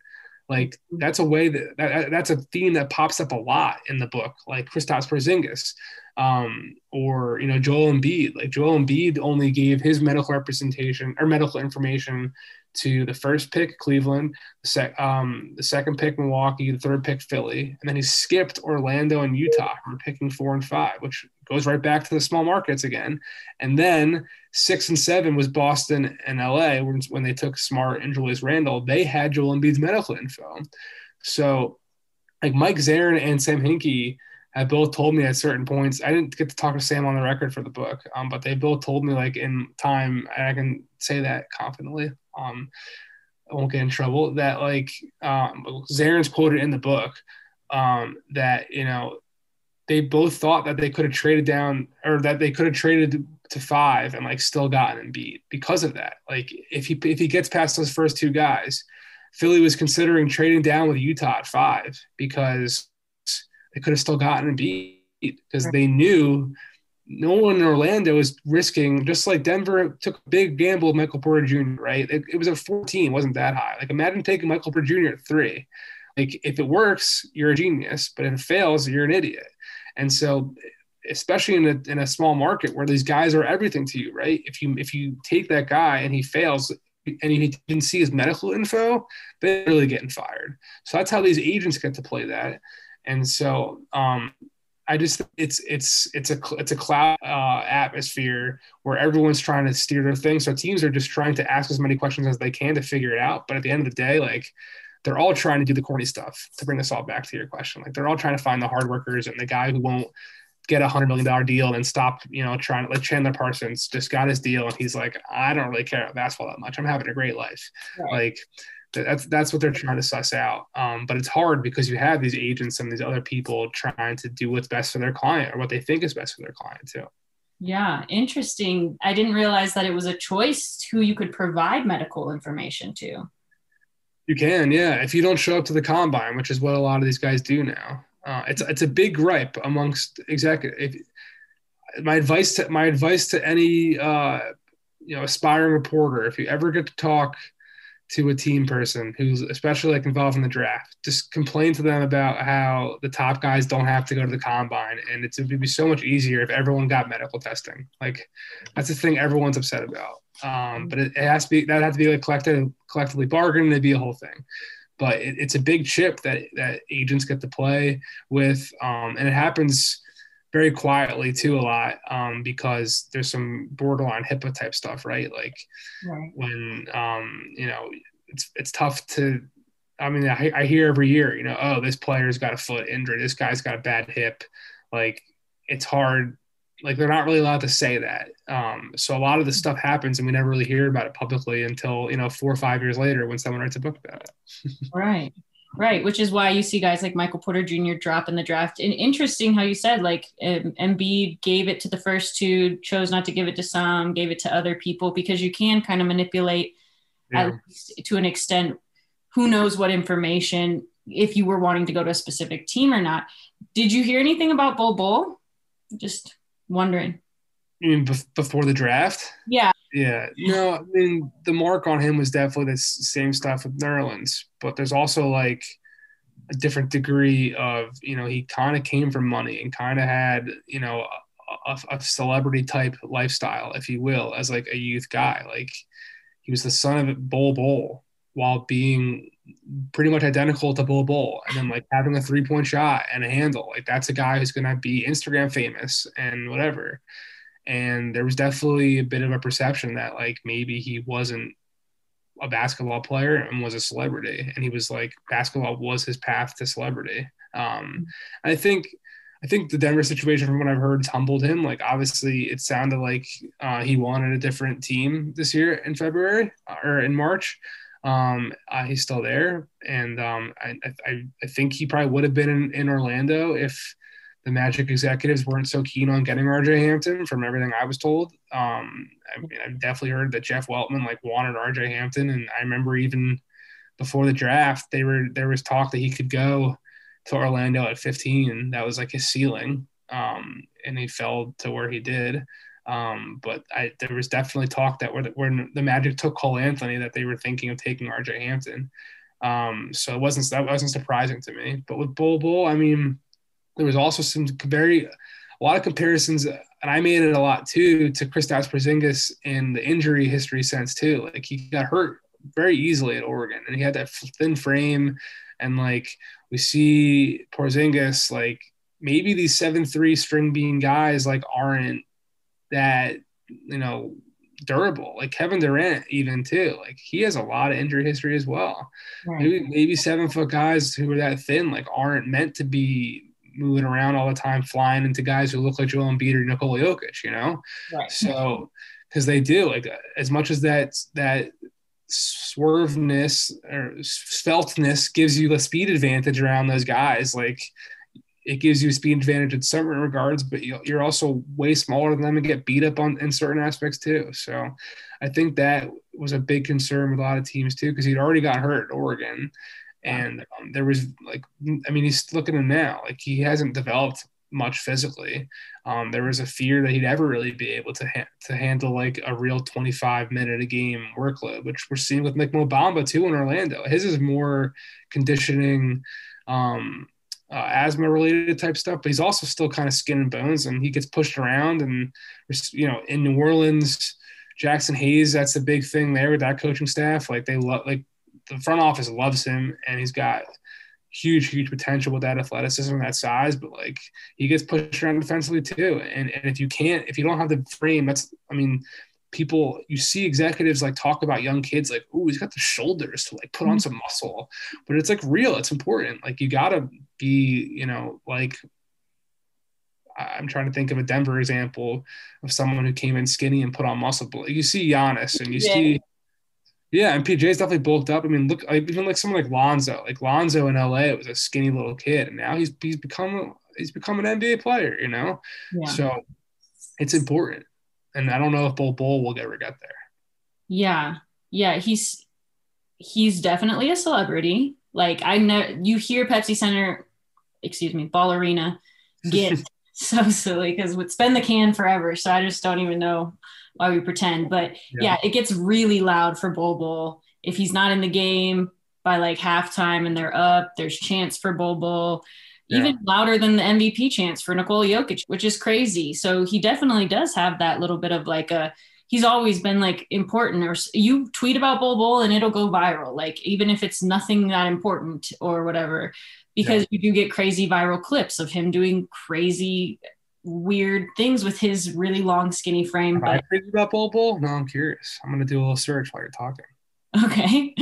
Like that's a way that, that that's a theme that pops up a lot in the book, like Kristaps Porzingis, um, or you know Joel Embiid. Like Joel Embiid only gave his medical representation or medical information to the first pick Cleveland, the, sec, um, the second pick Milwaukee, the third pick Philly, and then he skipped Orlando and Utah for picking four and five, which goes right back to the small markets again. And then six and seven was Boston and LA when, when they took Smart and Julius Randle. They had Joel Embiid's medical info. So like Mike Zarren and Sam Hinkie have both told me at certain points. I didn't get to talk to Sam on the record for the book, um, but they both told me like in time, and I can say that confidently um, I won't get in trouble. That like um, Zarren's quoted in the book um, that you know they both thought that they could have traded down or that they could have traded to five and like still gotten Embiid because of that. Like if he if he gets past those first two guys, Philly was considering trading down with Utah at five because they could have still gotten Embiid because they knew no one in Orlando is risking, just like Denver took a big gamble with Michael Porter Jr., right? It, it was a 14, wasn't that high. Like imagine taking Michael Porter Jr. at three. Like if it works, you're a genius, but if it fails, you're an idiot. And so especially in a, in a small market where these guys are everything to you, right? If you if you take that guy and he fails and he didn't see his medical info, they're really getting fired. So that's how these agents get to play that. And so um, I just it's it's it's a it's a cloud uh, atmosphere where everyone's trying to steer their thing. So teams are just trying to ask as many questions as they can to figure it out. But at the end of the day, like they're all trying to do the corny stuff to bring this all back to your question. Like they're all trying to find the hard workers and the guy who won't get a hundred million dollar deal and stop, you know, trying to like Chandler Parsons just got his deal and he's like, I don't really care about basketball that much. I'm having a great life. Right. Like that's that's what they're trying to suss out. Um, but it's hard because you have these agents and these other people trying to do what's best for their client or what they think is best for their client too. Yeah, interesting. I didn't realize that it was a choice who you could provide medical information to. You can, yeah. If you don't show up to the combine, which is what a lot of these guys do now, uh, it's it's a big gripe amongst executives. My advice to my advice to any uh, you know aspiring reporter, if you ever get to talk to a team person who's especially like involved in the draft, just complain to them about how the top guys don't have to go to the combine, and it would be so much easier if everyone got medical testing. Like that's the thing everyone's upset about. Um, but it, it, has to be that has to be like collected collectively bargained. It'd be a whole thing. But it, it's a big chip that that agents get to play with, um, and it happens very quietly too a lot um, because there's some borderline HIPAA type stuff, right? Like right. when um, you know it's it's tough to. I mean, I, I hear every year, you know, oh, this player's got a foot injury, this guy's got a bad hip. Like it's hard. Like they're not really allowed to say that. Um, so a lot of the stuff happens, and we never really hear about it publicly until you know four or five years later when someone writes a book about it. [LAUGHS] right. Right, which is why you see guys like Michael Porter Jr. drop in the draft. And interesting how you said like um, Embiid gave it to the first two, chose not to give it to some, gave it to other people because you can kind of manipulate yeah. at least to an extent who knows what information if you were wanting to go to a specific team or not. Did you hear anything about Bol Bol? Just wondering. You mean before the draft? Yeah. Yeah, no, I mean the mark on him was definitely the same stuff with Nerlens, but there's also like a different degree of you know he kind of came from money and kind of had you know a, a, celebrity type lifestyle, if you will, as like a youth guy. Like he was the son of Bol Bull while being pretty much identical to Bull Bull, and then like having a three point shot and a handle. Like that's a guy who's gonna be Instagram famous and whatever and there was definitely a bit of a perception that like maybe he wasn't a basketball player and was a celebrity. And he was like basketball was his path to celebrity. Um i think i think the denver situation from what i've heard humbled him. Like obviously it sounded like uh, he wanted a different team this year in february uh, or in march. Um uh, he's still there. And um I, I i think he probably would have been in, in orlando if the Magic executives weren't so keen on getting RJ Hampton from everything I was told. Um, I mean, I've definitely heard that Jeff Weltman like wanted RJ Hampton, and I remember even before the draft, they were there was talk that he could go to Orlando at 15. That was like his ceiling, um, and he fell to where he did. Um, but I, there was definitely talk that when the Magic took Cole Anthony, that they were thinking of taking RJ Hampton. Um, so it wasn't that wasn't surprising to me. But with Bol Bol, I mean there was also some very a lot of comparisons, and I made it a lot too to Kristaps Porzingis in the injury history sense too. Like he got hurt very easily at Oregon, and he had that thin frame, and like we see Porzingis like maybe these seven three string bean guys like aren't that you know durable. Like Kevin Durant, even too. Like he has a lot of injury history as well. Right. Maybe, maybe seven foot guys who are that thin like aren't meant to be moving around all the time, flying into guys who look like Joel Embiid or Nikola Jokic, you know? Right. So, because they do like as much as that that swerveness or sveltness gives you the speed advantage around those guys, like it gives you a speed advantage in certain regards, but you're also way smaller than them and get beat up on in certain aspects too. So, I think that was a big concern with a lot of teams too, because he'd already got hurt at Oregon and um, there was like, I mean, he's looking at him now, like he hasn't developed much physically. Um, there was a fear that he'd ever really be able to ha- to handle like a real 25 minute a game workload, which we're seeing with Nick Bamba too in Orlando. His is more conditioning, um, uh, asthma related type stuff, but he's also still kind of skin and bones, and he gets pushed around. And you know, in New Orleans, Jaxson Hayes, that's the big thing there with that coaching staff. Like they love like the front office loves him and he's got huge, huge potential with that athleticism and that size, but like he gets pushed around defensively too. And and if you can't, if you don't have the frame, that's I mean, people you see executives like talk about young kids like oh he's got the shoulders to like put on mm-hmm. some muscle but it's like real it's important like you gotta be you know like i'm trying to think of a denver example of someone who came in skinny and put on muscle but you see Giannis and you Yeah. see yeah and pj's definitely bulked up i mean look even like someone like lonzo like lonzo in la was a skinny little kid and now he's he's become he's become an nba player you know Yeah. so it's important and i don't know if Bol Bol will ever get there Yeah. Yeah, he's he's definitely a celebrity. Like I know you hear Pepsi Center, excuse me, Ball Arena [LAUGHS] get so silly because would spend the can forever. So I just don't even know why we pretend. But yeah, it gets really loud for Bol Bol. If he's not in the game by like halftime and they're up, there's chance for Bol Bol. Even louder than the MVP chance for Nikola Jokic, which is crazy. So he definitely does have that little bit of like a he's always been like important or you tweet about Bol Bol and it'll go viral like even if it's nothing that important or whatever because you do get crazy viral clips of him doing crazy weird things with his really long skinny frame Am I but crazy about Bol Bol? No, I'm curious. I'm gonna do a little search while you're talking. okay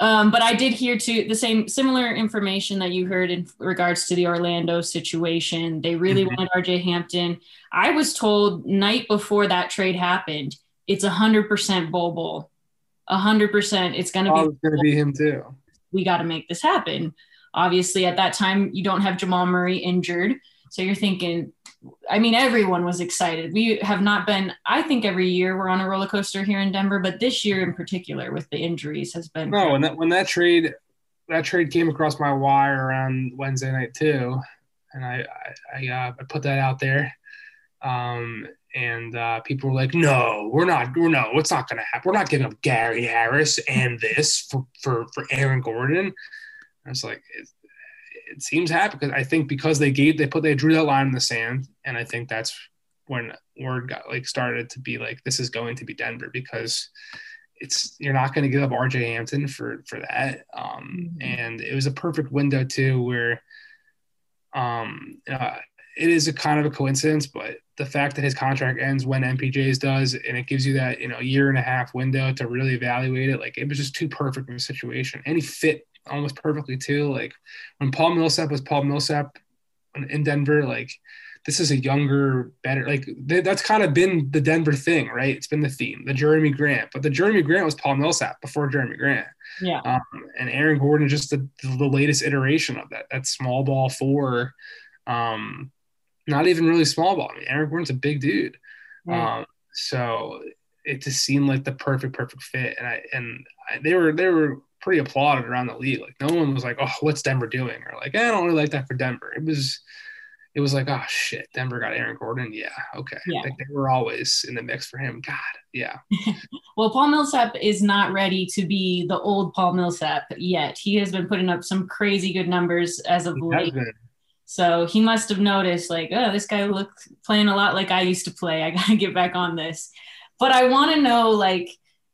um, but i did hear too the same similar information that you heard in regards to the orlando situation they really Mhm. wanted rj hampton i was told night before that trade happened it's 100% Bol Bol. 100% it's going to Oh, be it's gonna be him too. we got to make this happen. Obviously, at that time, you don't have Jamal Murray injured. So you're thinking, I mean, everyone was excited. We have not been, I think every year we're on a roller coaster here in Denver, but this year in particular with the injuries has been. No, when that when that trade that trade came across my wire around Wednesday night too, and I I, I, uh, I put that out there, um, and uh, people were like, "No, we're not. We're no, it's not gonna happen. We're not giving up Gary Harris and this for for for Aaron Gordon." I was like, it, seems happy because I think because they gave they put they drew that line in the sand, and I think that's when word got like started to be like this is going to be Denver because it's you're not going to give up RJ Hampton for for that. Um, and it was a perfect window too, where um, uh, it is a kind of a coincidence, but the fact that his contract ends when MPJ's does, and it gives you that you know year and a half window to really evaluate it, like it was just too perfect of a situation, and he fit almost perfectly too. Like when Paul Millsap was Paul Millsap in Denver, like this is a younger, better like th- that's kind of been the Denver thing, right? It's been the theme, the Jerami Grant, but the Jerami Grant was Paul Millsap before Jerami Grant, Yeah. um, and Aaron Gordon is just the, the latest iteration of that. That small ball four, um, not even really small ball. I mean, Aaron Gordon's a big dude, Right. um, so it just seemed like the perfect, perfect fit, and I and I, they were they were pretty applauded around the league. Like no one was like, "Oh, what's Denver doing?" or like, "Eh, "I don't really like that for Denver." It was, it was like, "Oh shit, Denver got Aaron Gordon." Yeah, okay. Yeah. Like they were always in the mix for him. God, yeah. [LAUGHS] Well, Paul Millsap is not ready to be the old Paul Millsap yet. He has been putting up some crazy good numbers as of late. So he must have noticed, like, oh, this guy looks playing a lot like I used to play. I gotta get back on this. But I want to know, like,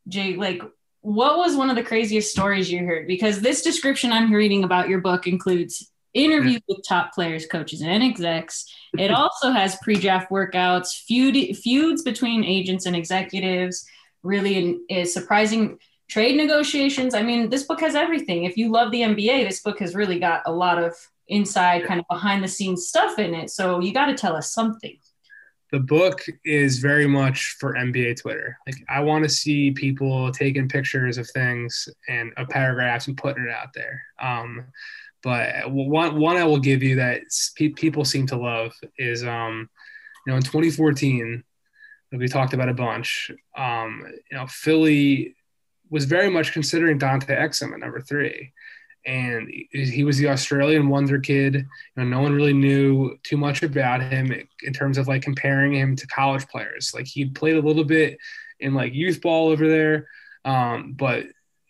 Jay, like, what was one of the craziest stories you heard? Because this description I'm reading about your book includes interviews with top players, coaches, and execs. It [LAUGHS] also has pre-draft workouts, feud, feuds between agents and executives. Really, is surprising trade negotiations. I mean, this book has everything. If you love the NBA, this book has really got a lot of inside kind of behind the scenes stuff in it. So you got to tell us something. The book is very much for NBA Twitter. Like I want to see people taking pictures of things and of paragraphs and putting it out there. Um, but one one I will give you that pe- people seem to love is um, you know in 2014 that we talked about a bunch. Um, you know Philly was very much considering Dante Exum at number three. And he was the Australian wonder kid. You know, no one really knew too much about him in terms of like comparing him to college players. Like he played a little bit in like youth ball over there, um, but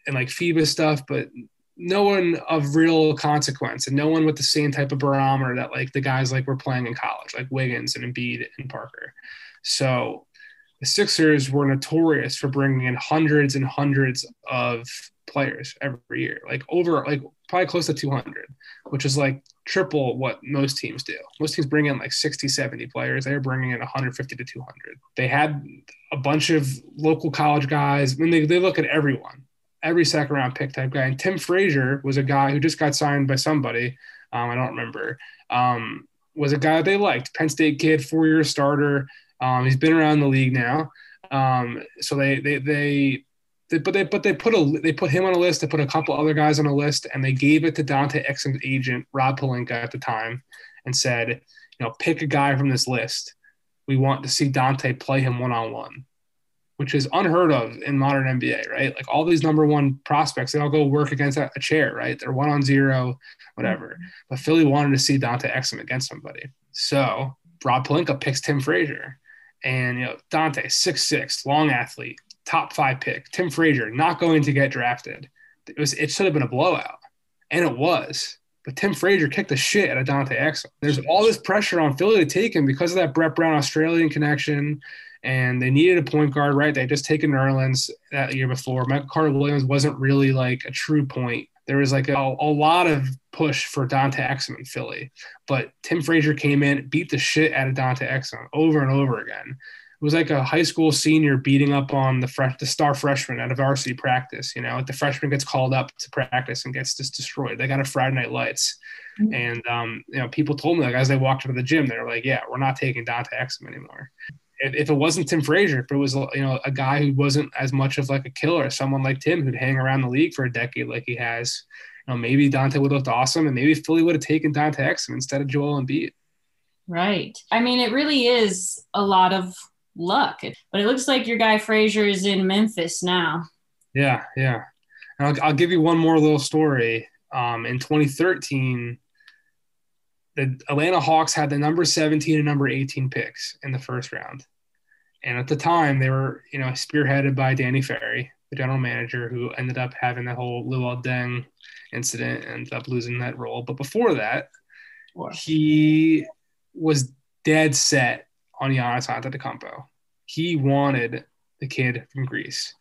and like FIBA stuff, but no one of real consequence and no one with the same type of barometer that like the guys like were playing in college, like Wiggins and Embiid and Parker. So the Sixers were notorious for bringing in hundreds and hundreds of players every year, like over like probably close to 200, which is like triple what most teams do. Most teams bring in like 60, 70 players. They're bringing in 150 to 200. They had a bunch of local college guys. I mean, they, they look at everyone, every second round pick type guy. And Tim Frazier was a guy who just got signed by somebody. Um, I don't remember. Um, was a guy they liked. Penn State kid, four year starter. Um, he's been around the league now. Um, so they, they, they, they, but they but they put a they put him on a list. They put a couple other guys on a list, and they gave it to Dante Exum's agent Rob Pelinka at the time, and said, you know, pick a guy from this list. We want to see Dante play him one on one, which is unheard of in modern NBA, right? Like all these number one prospects, they all go work against a, chair, right? They're one on zero, whatever. Mm-hmm. But Philly wanted to see Dante Exum against somebody, so Rob Pelinka picks Tim Frazier. And you know, Dante, six six, long athlete, top five pick. Tim Frazier not going to get drafted. It was it should have been a blowout, and it was. But Tim Frazier kicked the shit out of Dante Exum. There's all this pressure on Philly to take him because of that Brett Brown Australian connection, and they needed a point guard, right? They just taken Nerlens that year before. Michael Carter Williams wasn't really like a true point. There was like a, a lot of push for Dante Exum in Philly, but Tim Frazier came in, beat the shit out of Dante Exum over and over again it was like a high school senior beating up on the fresh the star freshman at a varsity practice. You know, the freshman gets called up to practice and gets just destroyed. They got a Friday night lights. Mm-hmm. And um, you know, people told me like as they walked into the gym, they were like, "Yeah, we're not taking Dante Exum anymore." If, if, it wasn't Tim Frazier, if it was you know a guy who wasn't as much of like a killer, someone like Tim who'd hang around the league for a decade like he has, you know, maybe Dante would have looked awesome, and maybe Philly would have taken Dante Exum instead of Joel Embiid. Right. I mean, it really is a lot of luck. But it looks like your guy Frazier is in Memphis now. Yeah, yeah. I'll, I'll, give you one more little story. Um, in 2013, the Atlanta Hawks had the number 17 and number 18 picks in the first round. And at the time, they were, you know, spearheaded by Danny Ferry, the general manager, who ended up having the whole Luol Deng incident and ended up losing that role. But before that, he was dead set on Giannis Antetokounmpo. He wanted the kid from Greece,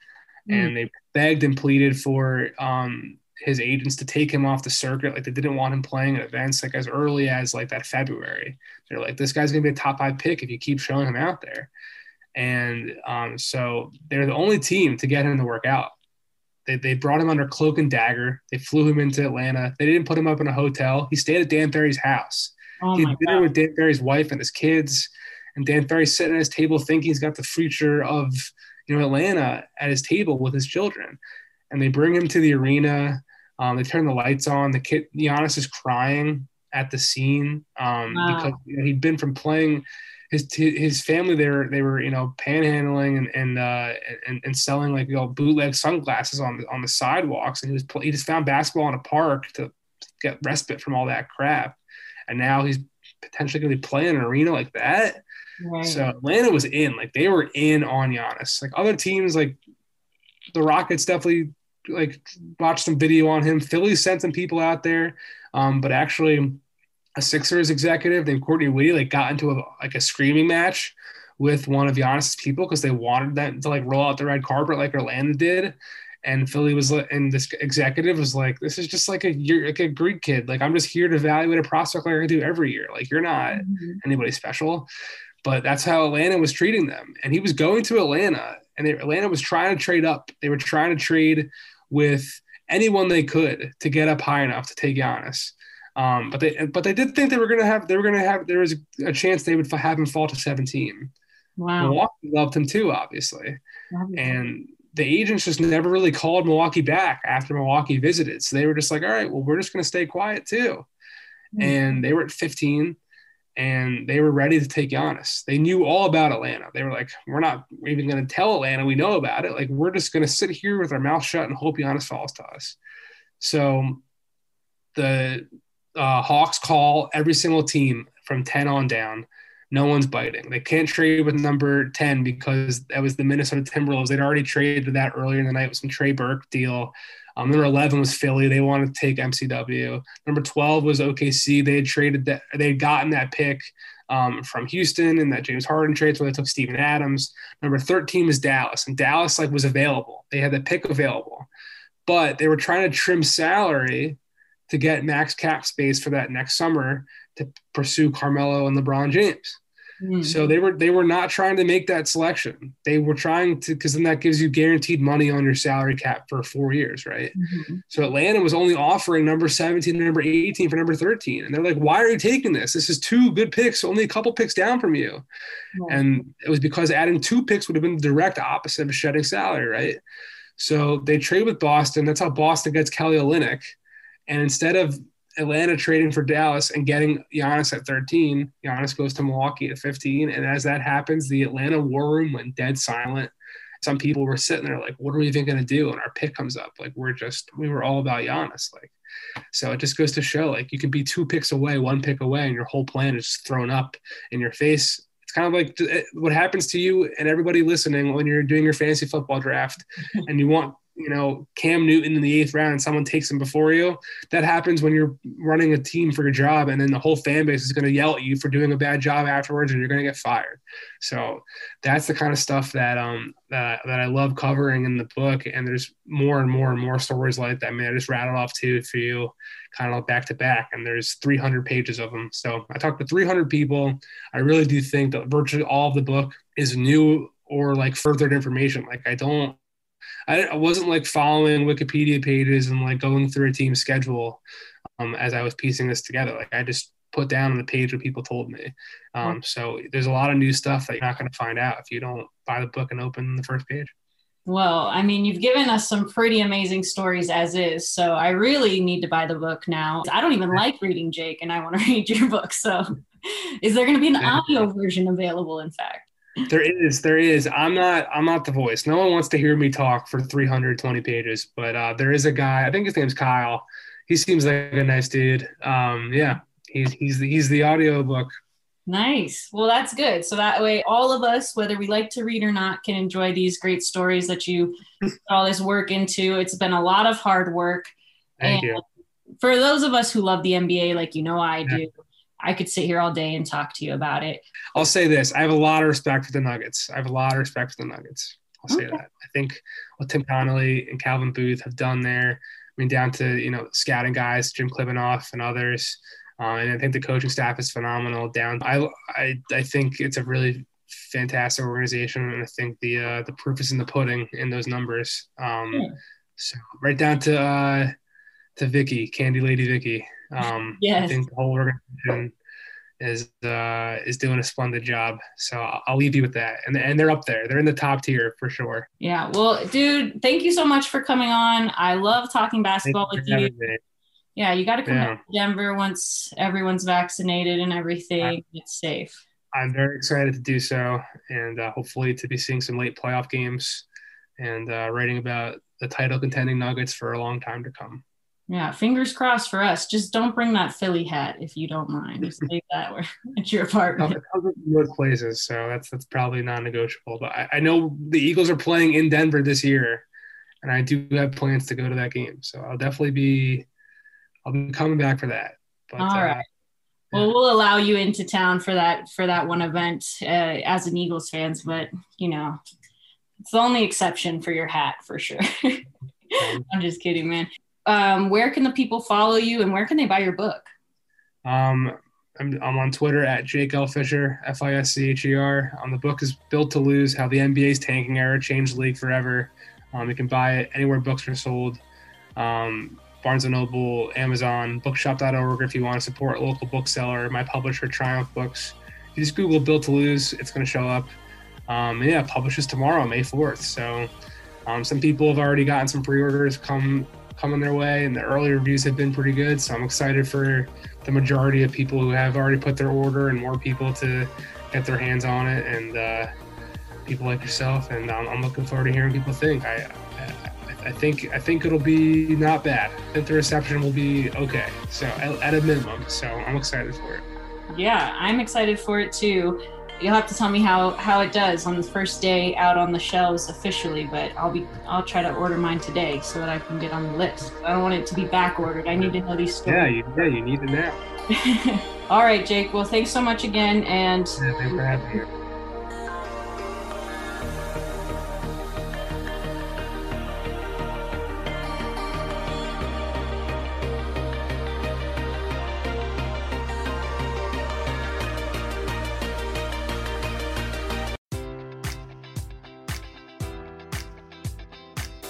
mm. and they begged and pleaded for um, his agents to take him off the circuit. Like they didn't want him playing at events like as early as like that February. They're like, this guy's gonna be a top five pick if you keep showing him out there. And um, so they're the only team to get him to work out. They, they brought him under cloak and dagger. They flew him into Atlanta. They didn't put him up in a hotel. He stayed at Dan Ferry's house. Oh he had dinner God. with Dan Ferry's wife and his kids and Dan Ferry's sitting at his table thinking he's got the future of you know Atlanta at his table with his children, and they bring him to the arena. Um, they turn the lights on. The kid Giannis is crying at the scene um, wow. because you know, he'd been from playing. His, his family there they were you know panhandling and and, uh, and and selling like you know bootleg sunglasses on the on the sidewalks and he was he just found basketball in a park to get respite from all that crap and now he's potentially going to be playing an arena like that Right. So Atlanta was in, like they were in on Giannis. Like other teams, like the Rockets definitely like watched some video on him. Philly sent some people out there, um, but actually a Sixers executive named Courtney Witte like got into a like a screaming match with one of Giannis's people because they wanted them to like roll out the red carpet like Orlando did. And Philly was and this executive was like, "This is just like a you're like a Greek kid. Like I'm just here to evaluate a prospect like I do every year. Like you're not mm-hmm. anybody special." But that's how Atlanta was treating them. And he was going to Atlanta, and they, Atlanta was trying to trade up. They were trying to trade with anyone they could to get up high enough to take Giannis. Um, but they but they did think they were going to have they were going to have there was a chance they would have him fall to 17. Wow. Milwaukee loved him too, obviously. And the agents just never really called Milwaukee back after Milwaukee visited. So they were just like, all right, well, we're just going to stay quiet too. Mm-hmm. And they were at 15 and they were ready to take Giannis. They knew all about Atlanta. They were like, we're not even going to tell Atlanta we know about it. Like, we're just going to sit here with our mouth shut and hope Giannis falls to us. So the uh, Hawks call every single team from 10 on down. No one's biting. They can't trade with number 10 because that was the Minnesota Timberwolves. They'd already traded that earlier in the night with some Trey Burke deal. Um, number 11 was Philly. They wanted to take MCW. Number 12 was OKC. They had traded that, they had gotten that pick um, from Houston and that James Harden trade, where they took Steven Adams. Number 13 was Dallas, and Dallas like was available. They had the pick available, but they were trying to trim salary to get max cap space for that next summer to pursue Carmelo and LeBron James. Mm-hmm. So they were they were not trying to make that selection. They were trying to because then that gives you guaranteed money on your salary cap for four years, right? Mm-hmm. So Atlanta was only offering number 17 and number 18 for number 13. And they're like, why are you taking this? This is two good picks, only a couple picks down from you. And it was because adding two picks would have been the direct opposite of shedding salary, right? So they trade with Boston. That's how Boston gets Kelly Olynyk. And instead of Atlanta trading for Dallas and getting Giannis at 13. Giannis goes to Milwaukee at 15. And as that happens, the Atlanta war room went dead silent. Some people were sitting there like, what are we even going to do? And our pick comes up. Like, we're just, we were all about Giannis. Like, so it just goes to show like you can be two picks away, one pick away, and your whole plan is thrown up in your face. It's kind of like eh, what happens to you and everybody listening when you're doing your fantasy football draft [LAUGHS] and you want you know Cam Newton in the eighth round and someone takes him before you. That happens when you're running a team for your job, and then the whole fan base is going to yell at you for doing a bad job afterwards, and you're going to get fired. So that's the kind of stuff that um that, that I love covering in the book. And there's more and more and more stories like that. I mean, I just rattled off two for you, kind of back to back, and there's 300 pages of them. So I talked to 300 people. I really do think that virtually all of the book is new or like furthered information. Like I don't I, I wasn't like following Wikipedia pages and like going through a team schedule um, as I was piecing this together. Like I just put down on the page what people told me. Um, so there's a lot of new stuff that you're not going to find out if you don't buy the book and open the first page. Well, I mean, you've given us some pretty amazing stories as is. So I really need to buy the book now. I don't even like reading Jake and I want to [LAUGHS] read your book. So is there going to be an audio version available, in fact? There is, there is. I'm not, I'm not the voice. No one wants to hear me talk for 320 pages, but uh, there is a guy. I think his name's Kyle. He seems like a nice dude. Um, yeah, he's he's the, he's the audiobook. Nice. Well, that's good. So that way, all of us, whether we like to read or not, can enjoy these great stories that you put all this work into. It's been a lot of hard work. Thank and you. For those of us who love the NBA, like you know I do, I could sit here all day and talk to you about it. I'll say this: I have a lot of respect for the Nuggets. I have a lot of respect for the Nuggets. I'll say okay. that. I think what Tim Connolly and Calvin Booth have done there. I mean, down to you know scouting guys, Jim Klibanoff and others. Uh, and I think the coaching staff is phenomenal. Down, I, I, I think it's a really fantastic organization, and I think the uh, the proof is in the pudding in those numbers. Um, yeah. So right down to uh, to Vicky, Candy Lady Vicky. Um, yes. I think the whole organization is uh, is doing a splendid job. So I'll, leave you with that. And and they're up there. They're in the top tier for sure. Yeah. Well, dude, thank you so much for coming on. I love talking basketball with you. Yeah, you got to come yeah. to Denver once everyone's vaccinated and everything. I, it's safe. I'm very excited to do so, and uh, hopefully to be seeing some late playoff games and uh, writing about the title contending Nuggets for a long time to come. Yeah, fingers crossed for us. Just don't bring that Philly hat if you don't mind. Just leave [LAUGHS] that where [LAUGHS] at your apartment. Most places, so that's that's probably non-negotiable. But I, I, know the Eagles are playing in Denver this year, and I do have plans to go to that game. So I'll definitely be, I'll be coming back for that. But, All right. Uh, well, we'll allow you into town for that for that one event uh, as an Eagles fans, but you know, it's the only exception for your hat for sure. [LAUGHS] I'm just kidding, man um, where can the people follow you and where can they buy your book? Um, I'm, I'm on Twitter at Jake L. Fischer, F I S C H E R. Um, the book is Built to Lose How the NBA's Tanking Era Changed the League Forever. Um, you can buy it anywhere books are sold. Um, Barnes & Noble, Amazon, bookshop.org if you want to support a local bookseller. My publisher, Triumph Books. If you just Google Built to Lose, it's going to show up. Um, and yeah, publishes tomorrow, May 4th. So um, some people have already gotten some pre-orders come coming their way, and the early reviews have been pretty good. So I'm excited for the majority of people who have already put their order and more people to get their hands on it, and uh, people like yourself. And I'm, I'm, looking forward to hearing people think. I, I, I, think I think it'll be not bad. I think the reception will be okay. So at, at a minimum. So I'm excited for it. Yeah, I'm excited for it too you'll have to tell me how how it does on the first day out on the shelves officially but i'll be i'll try to order mine today so that i can get on the list. I don't want it to be back ordered i need to know these stories. Yeah you, yeah you need to know. [LAUGHS] All right jake. Well thanks so much again and yeah, thanks for having me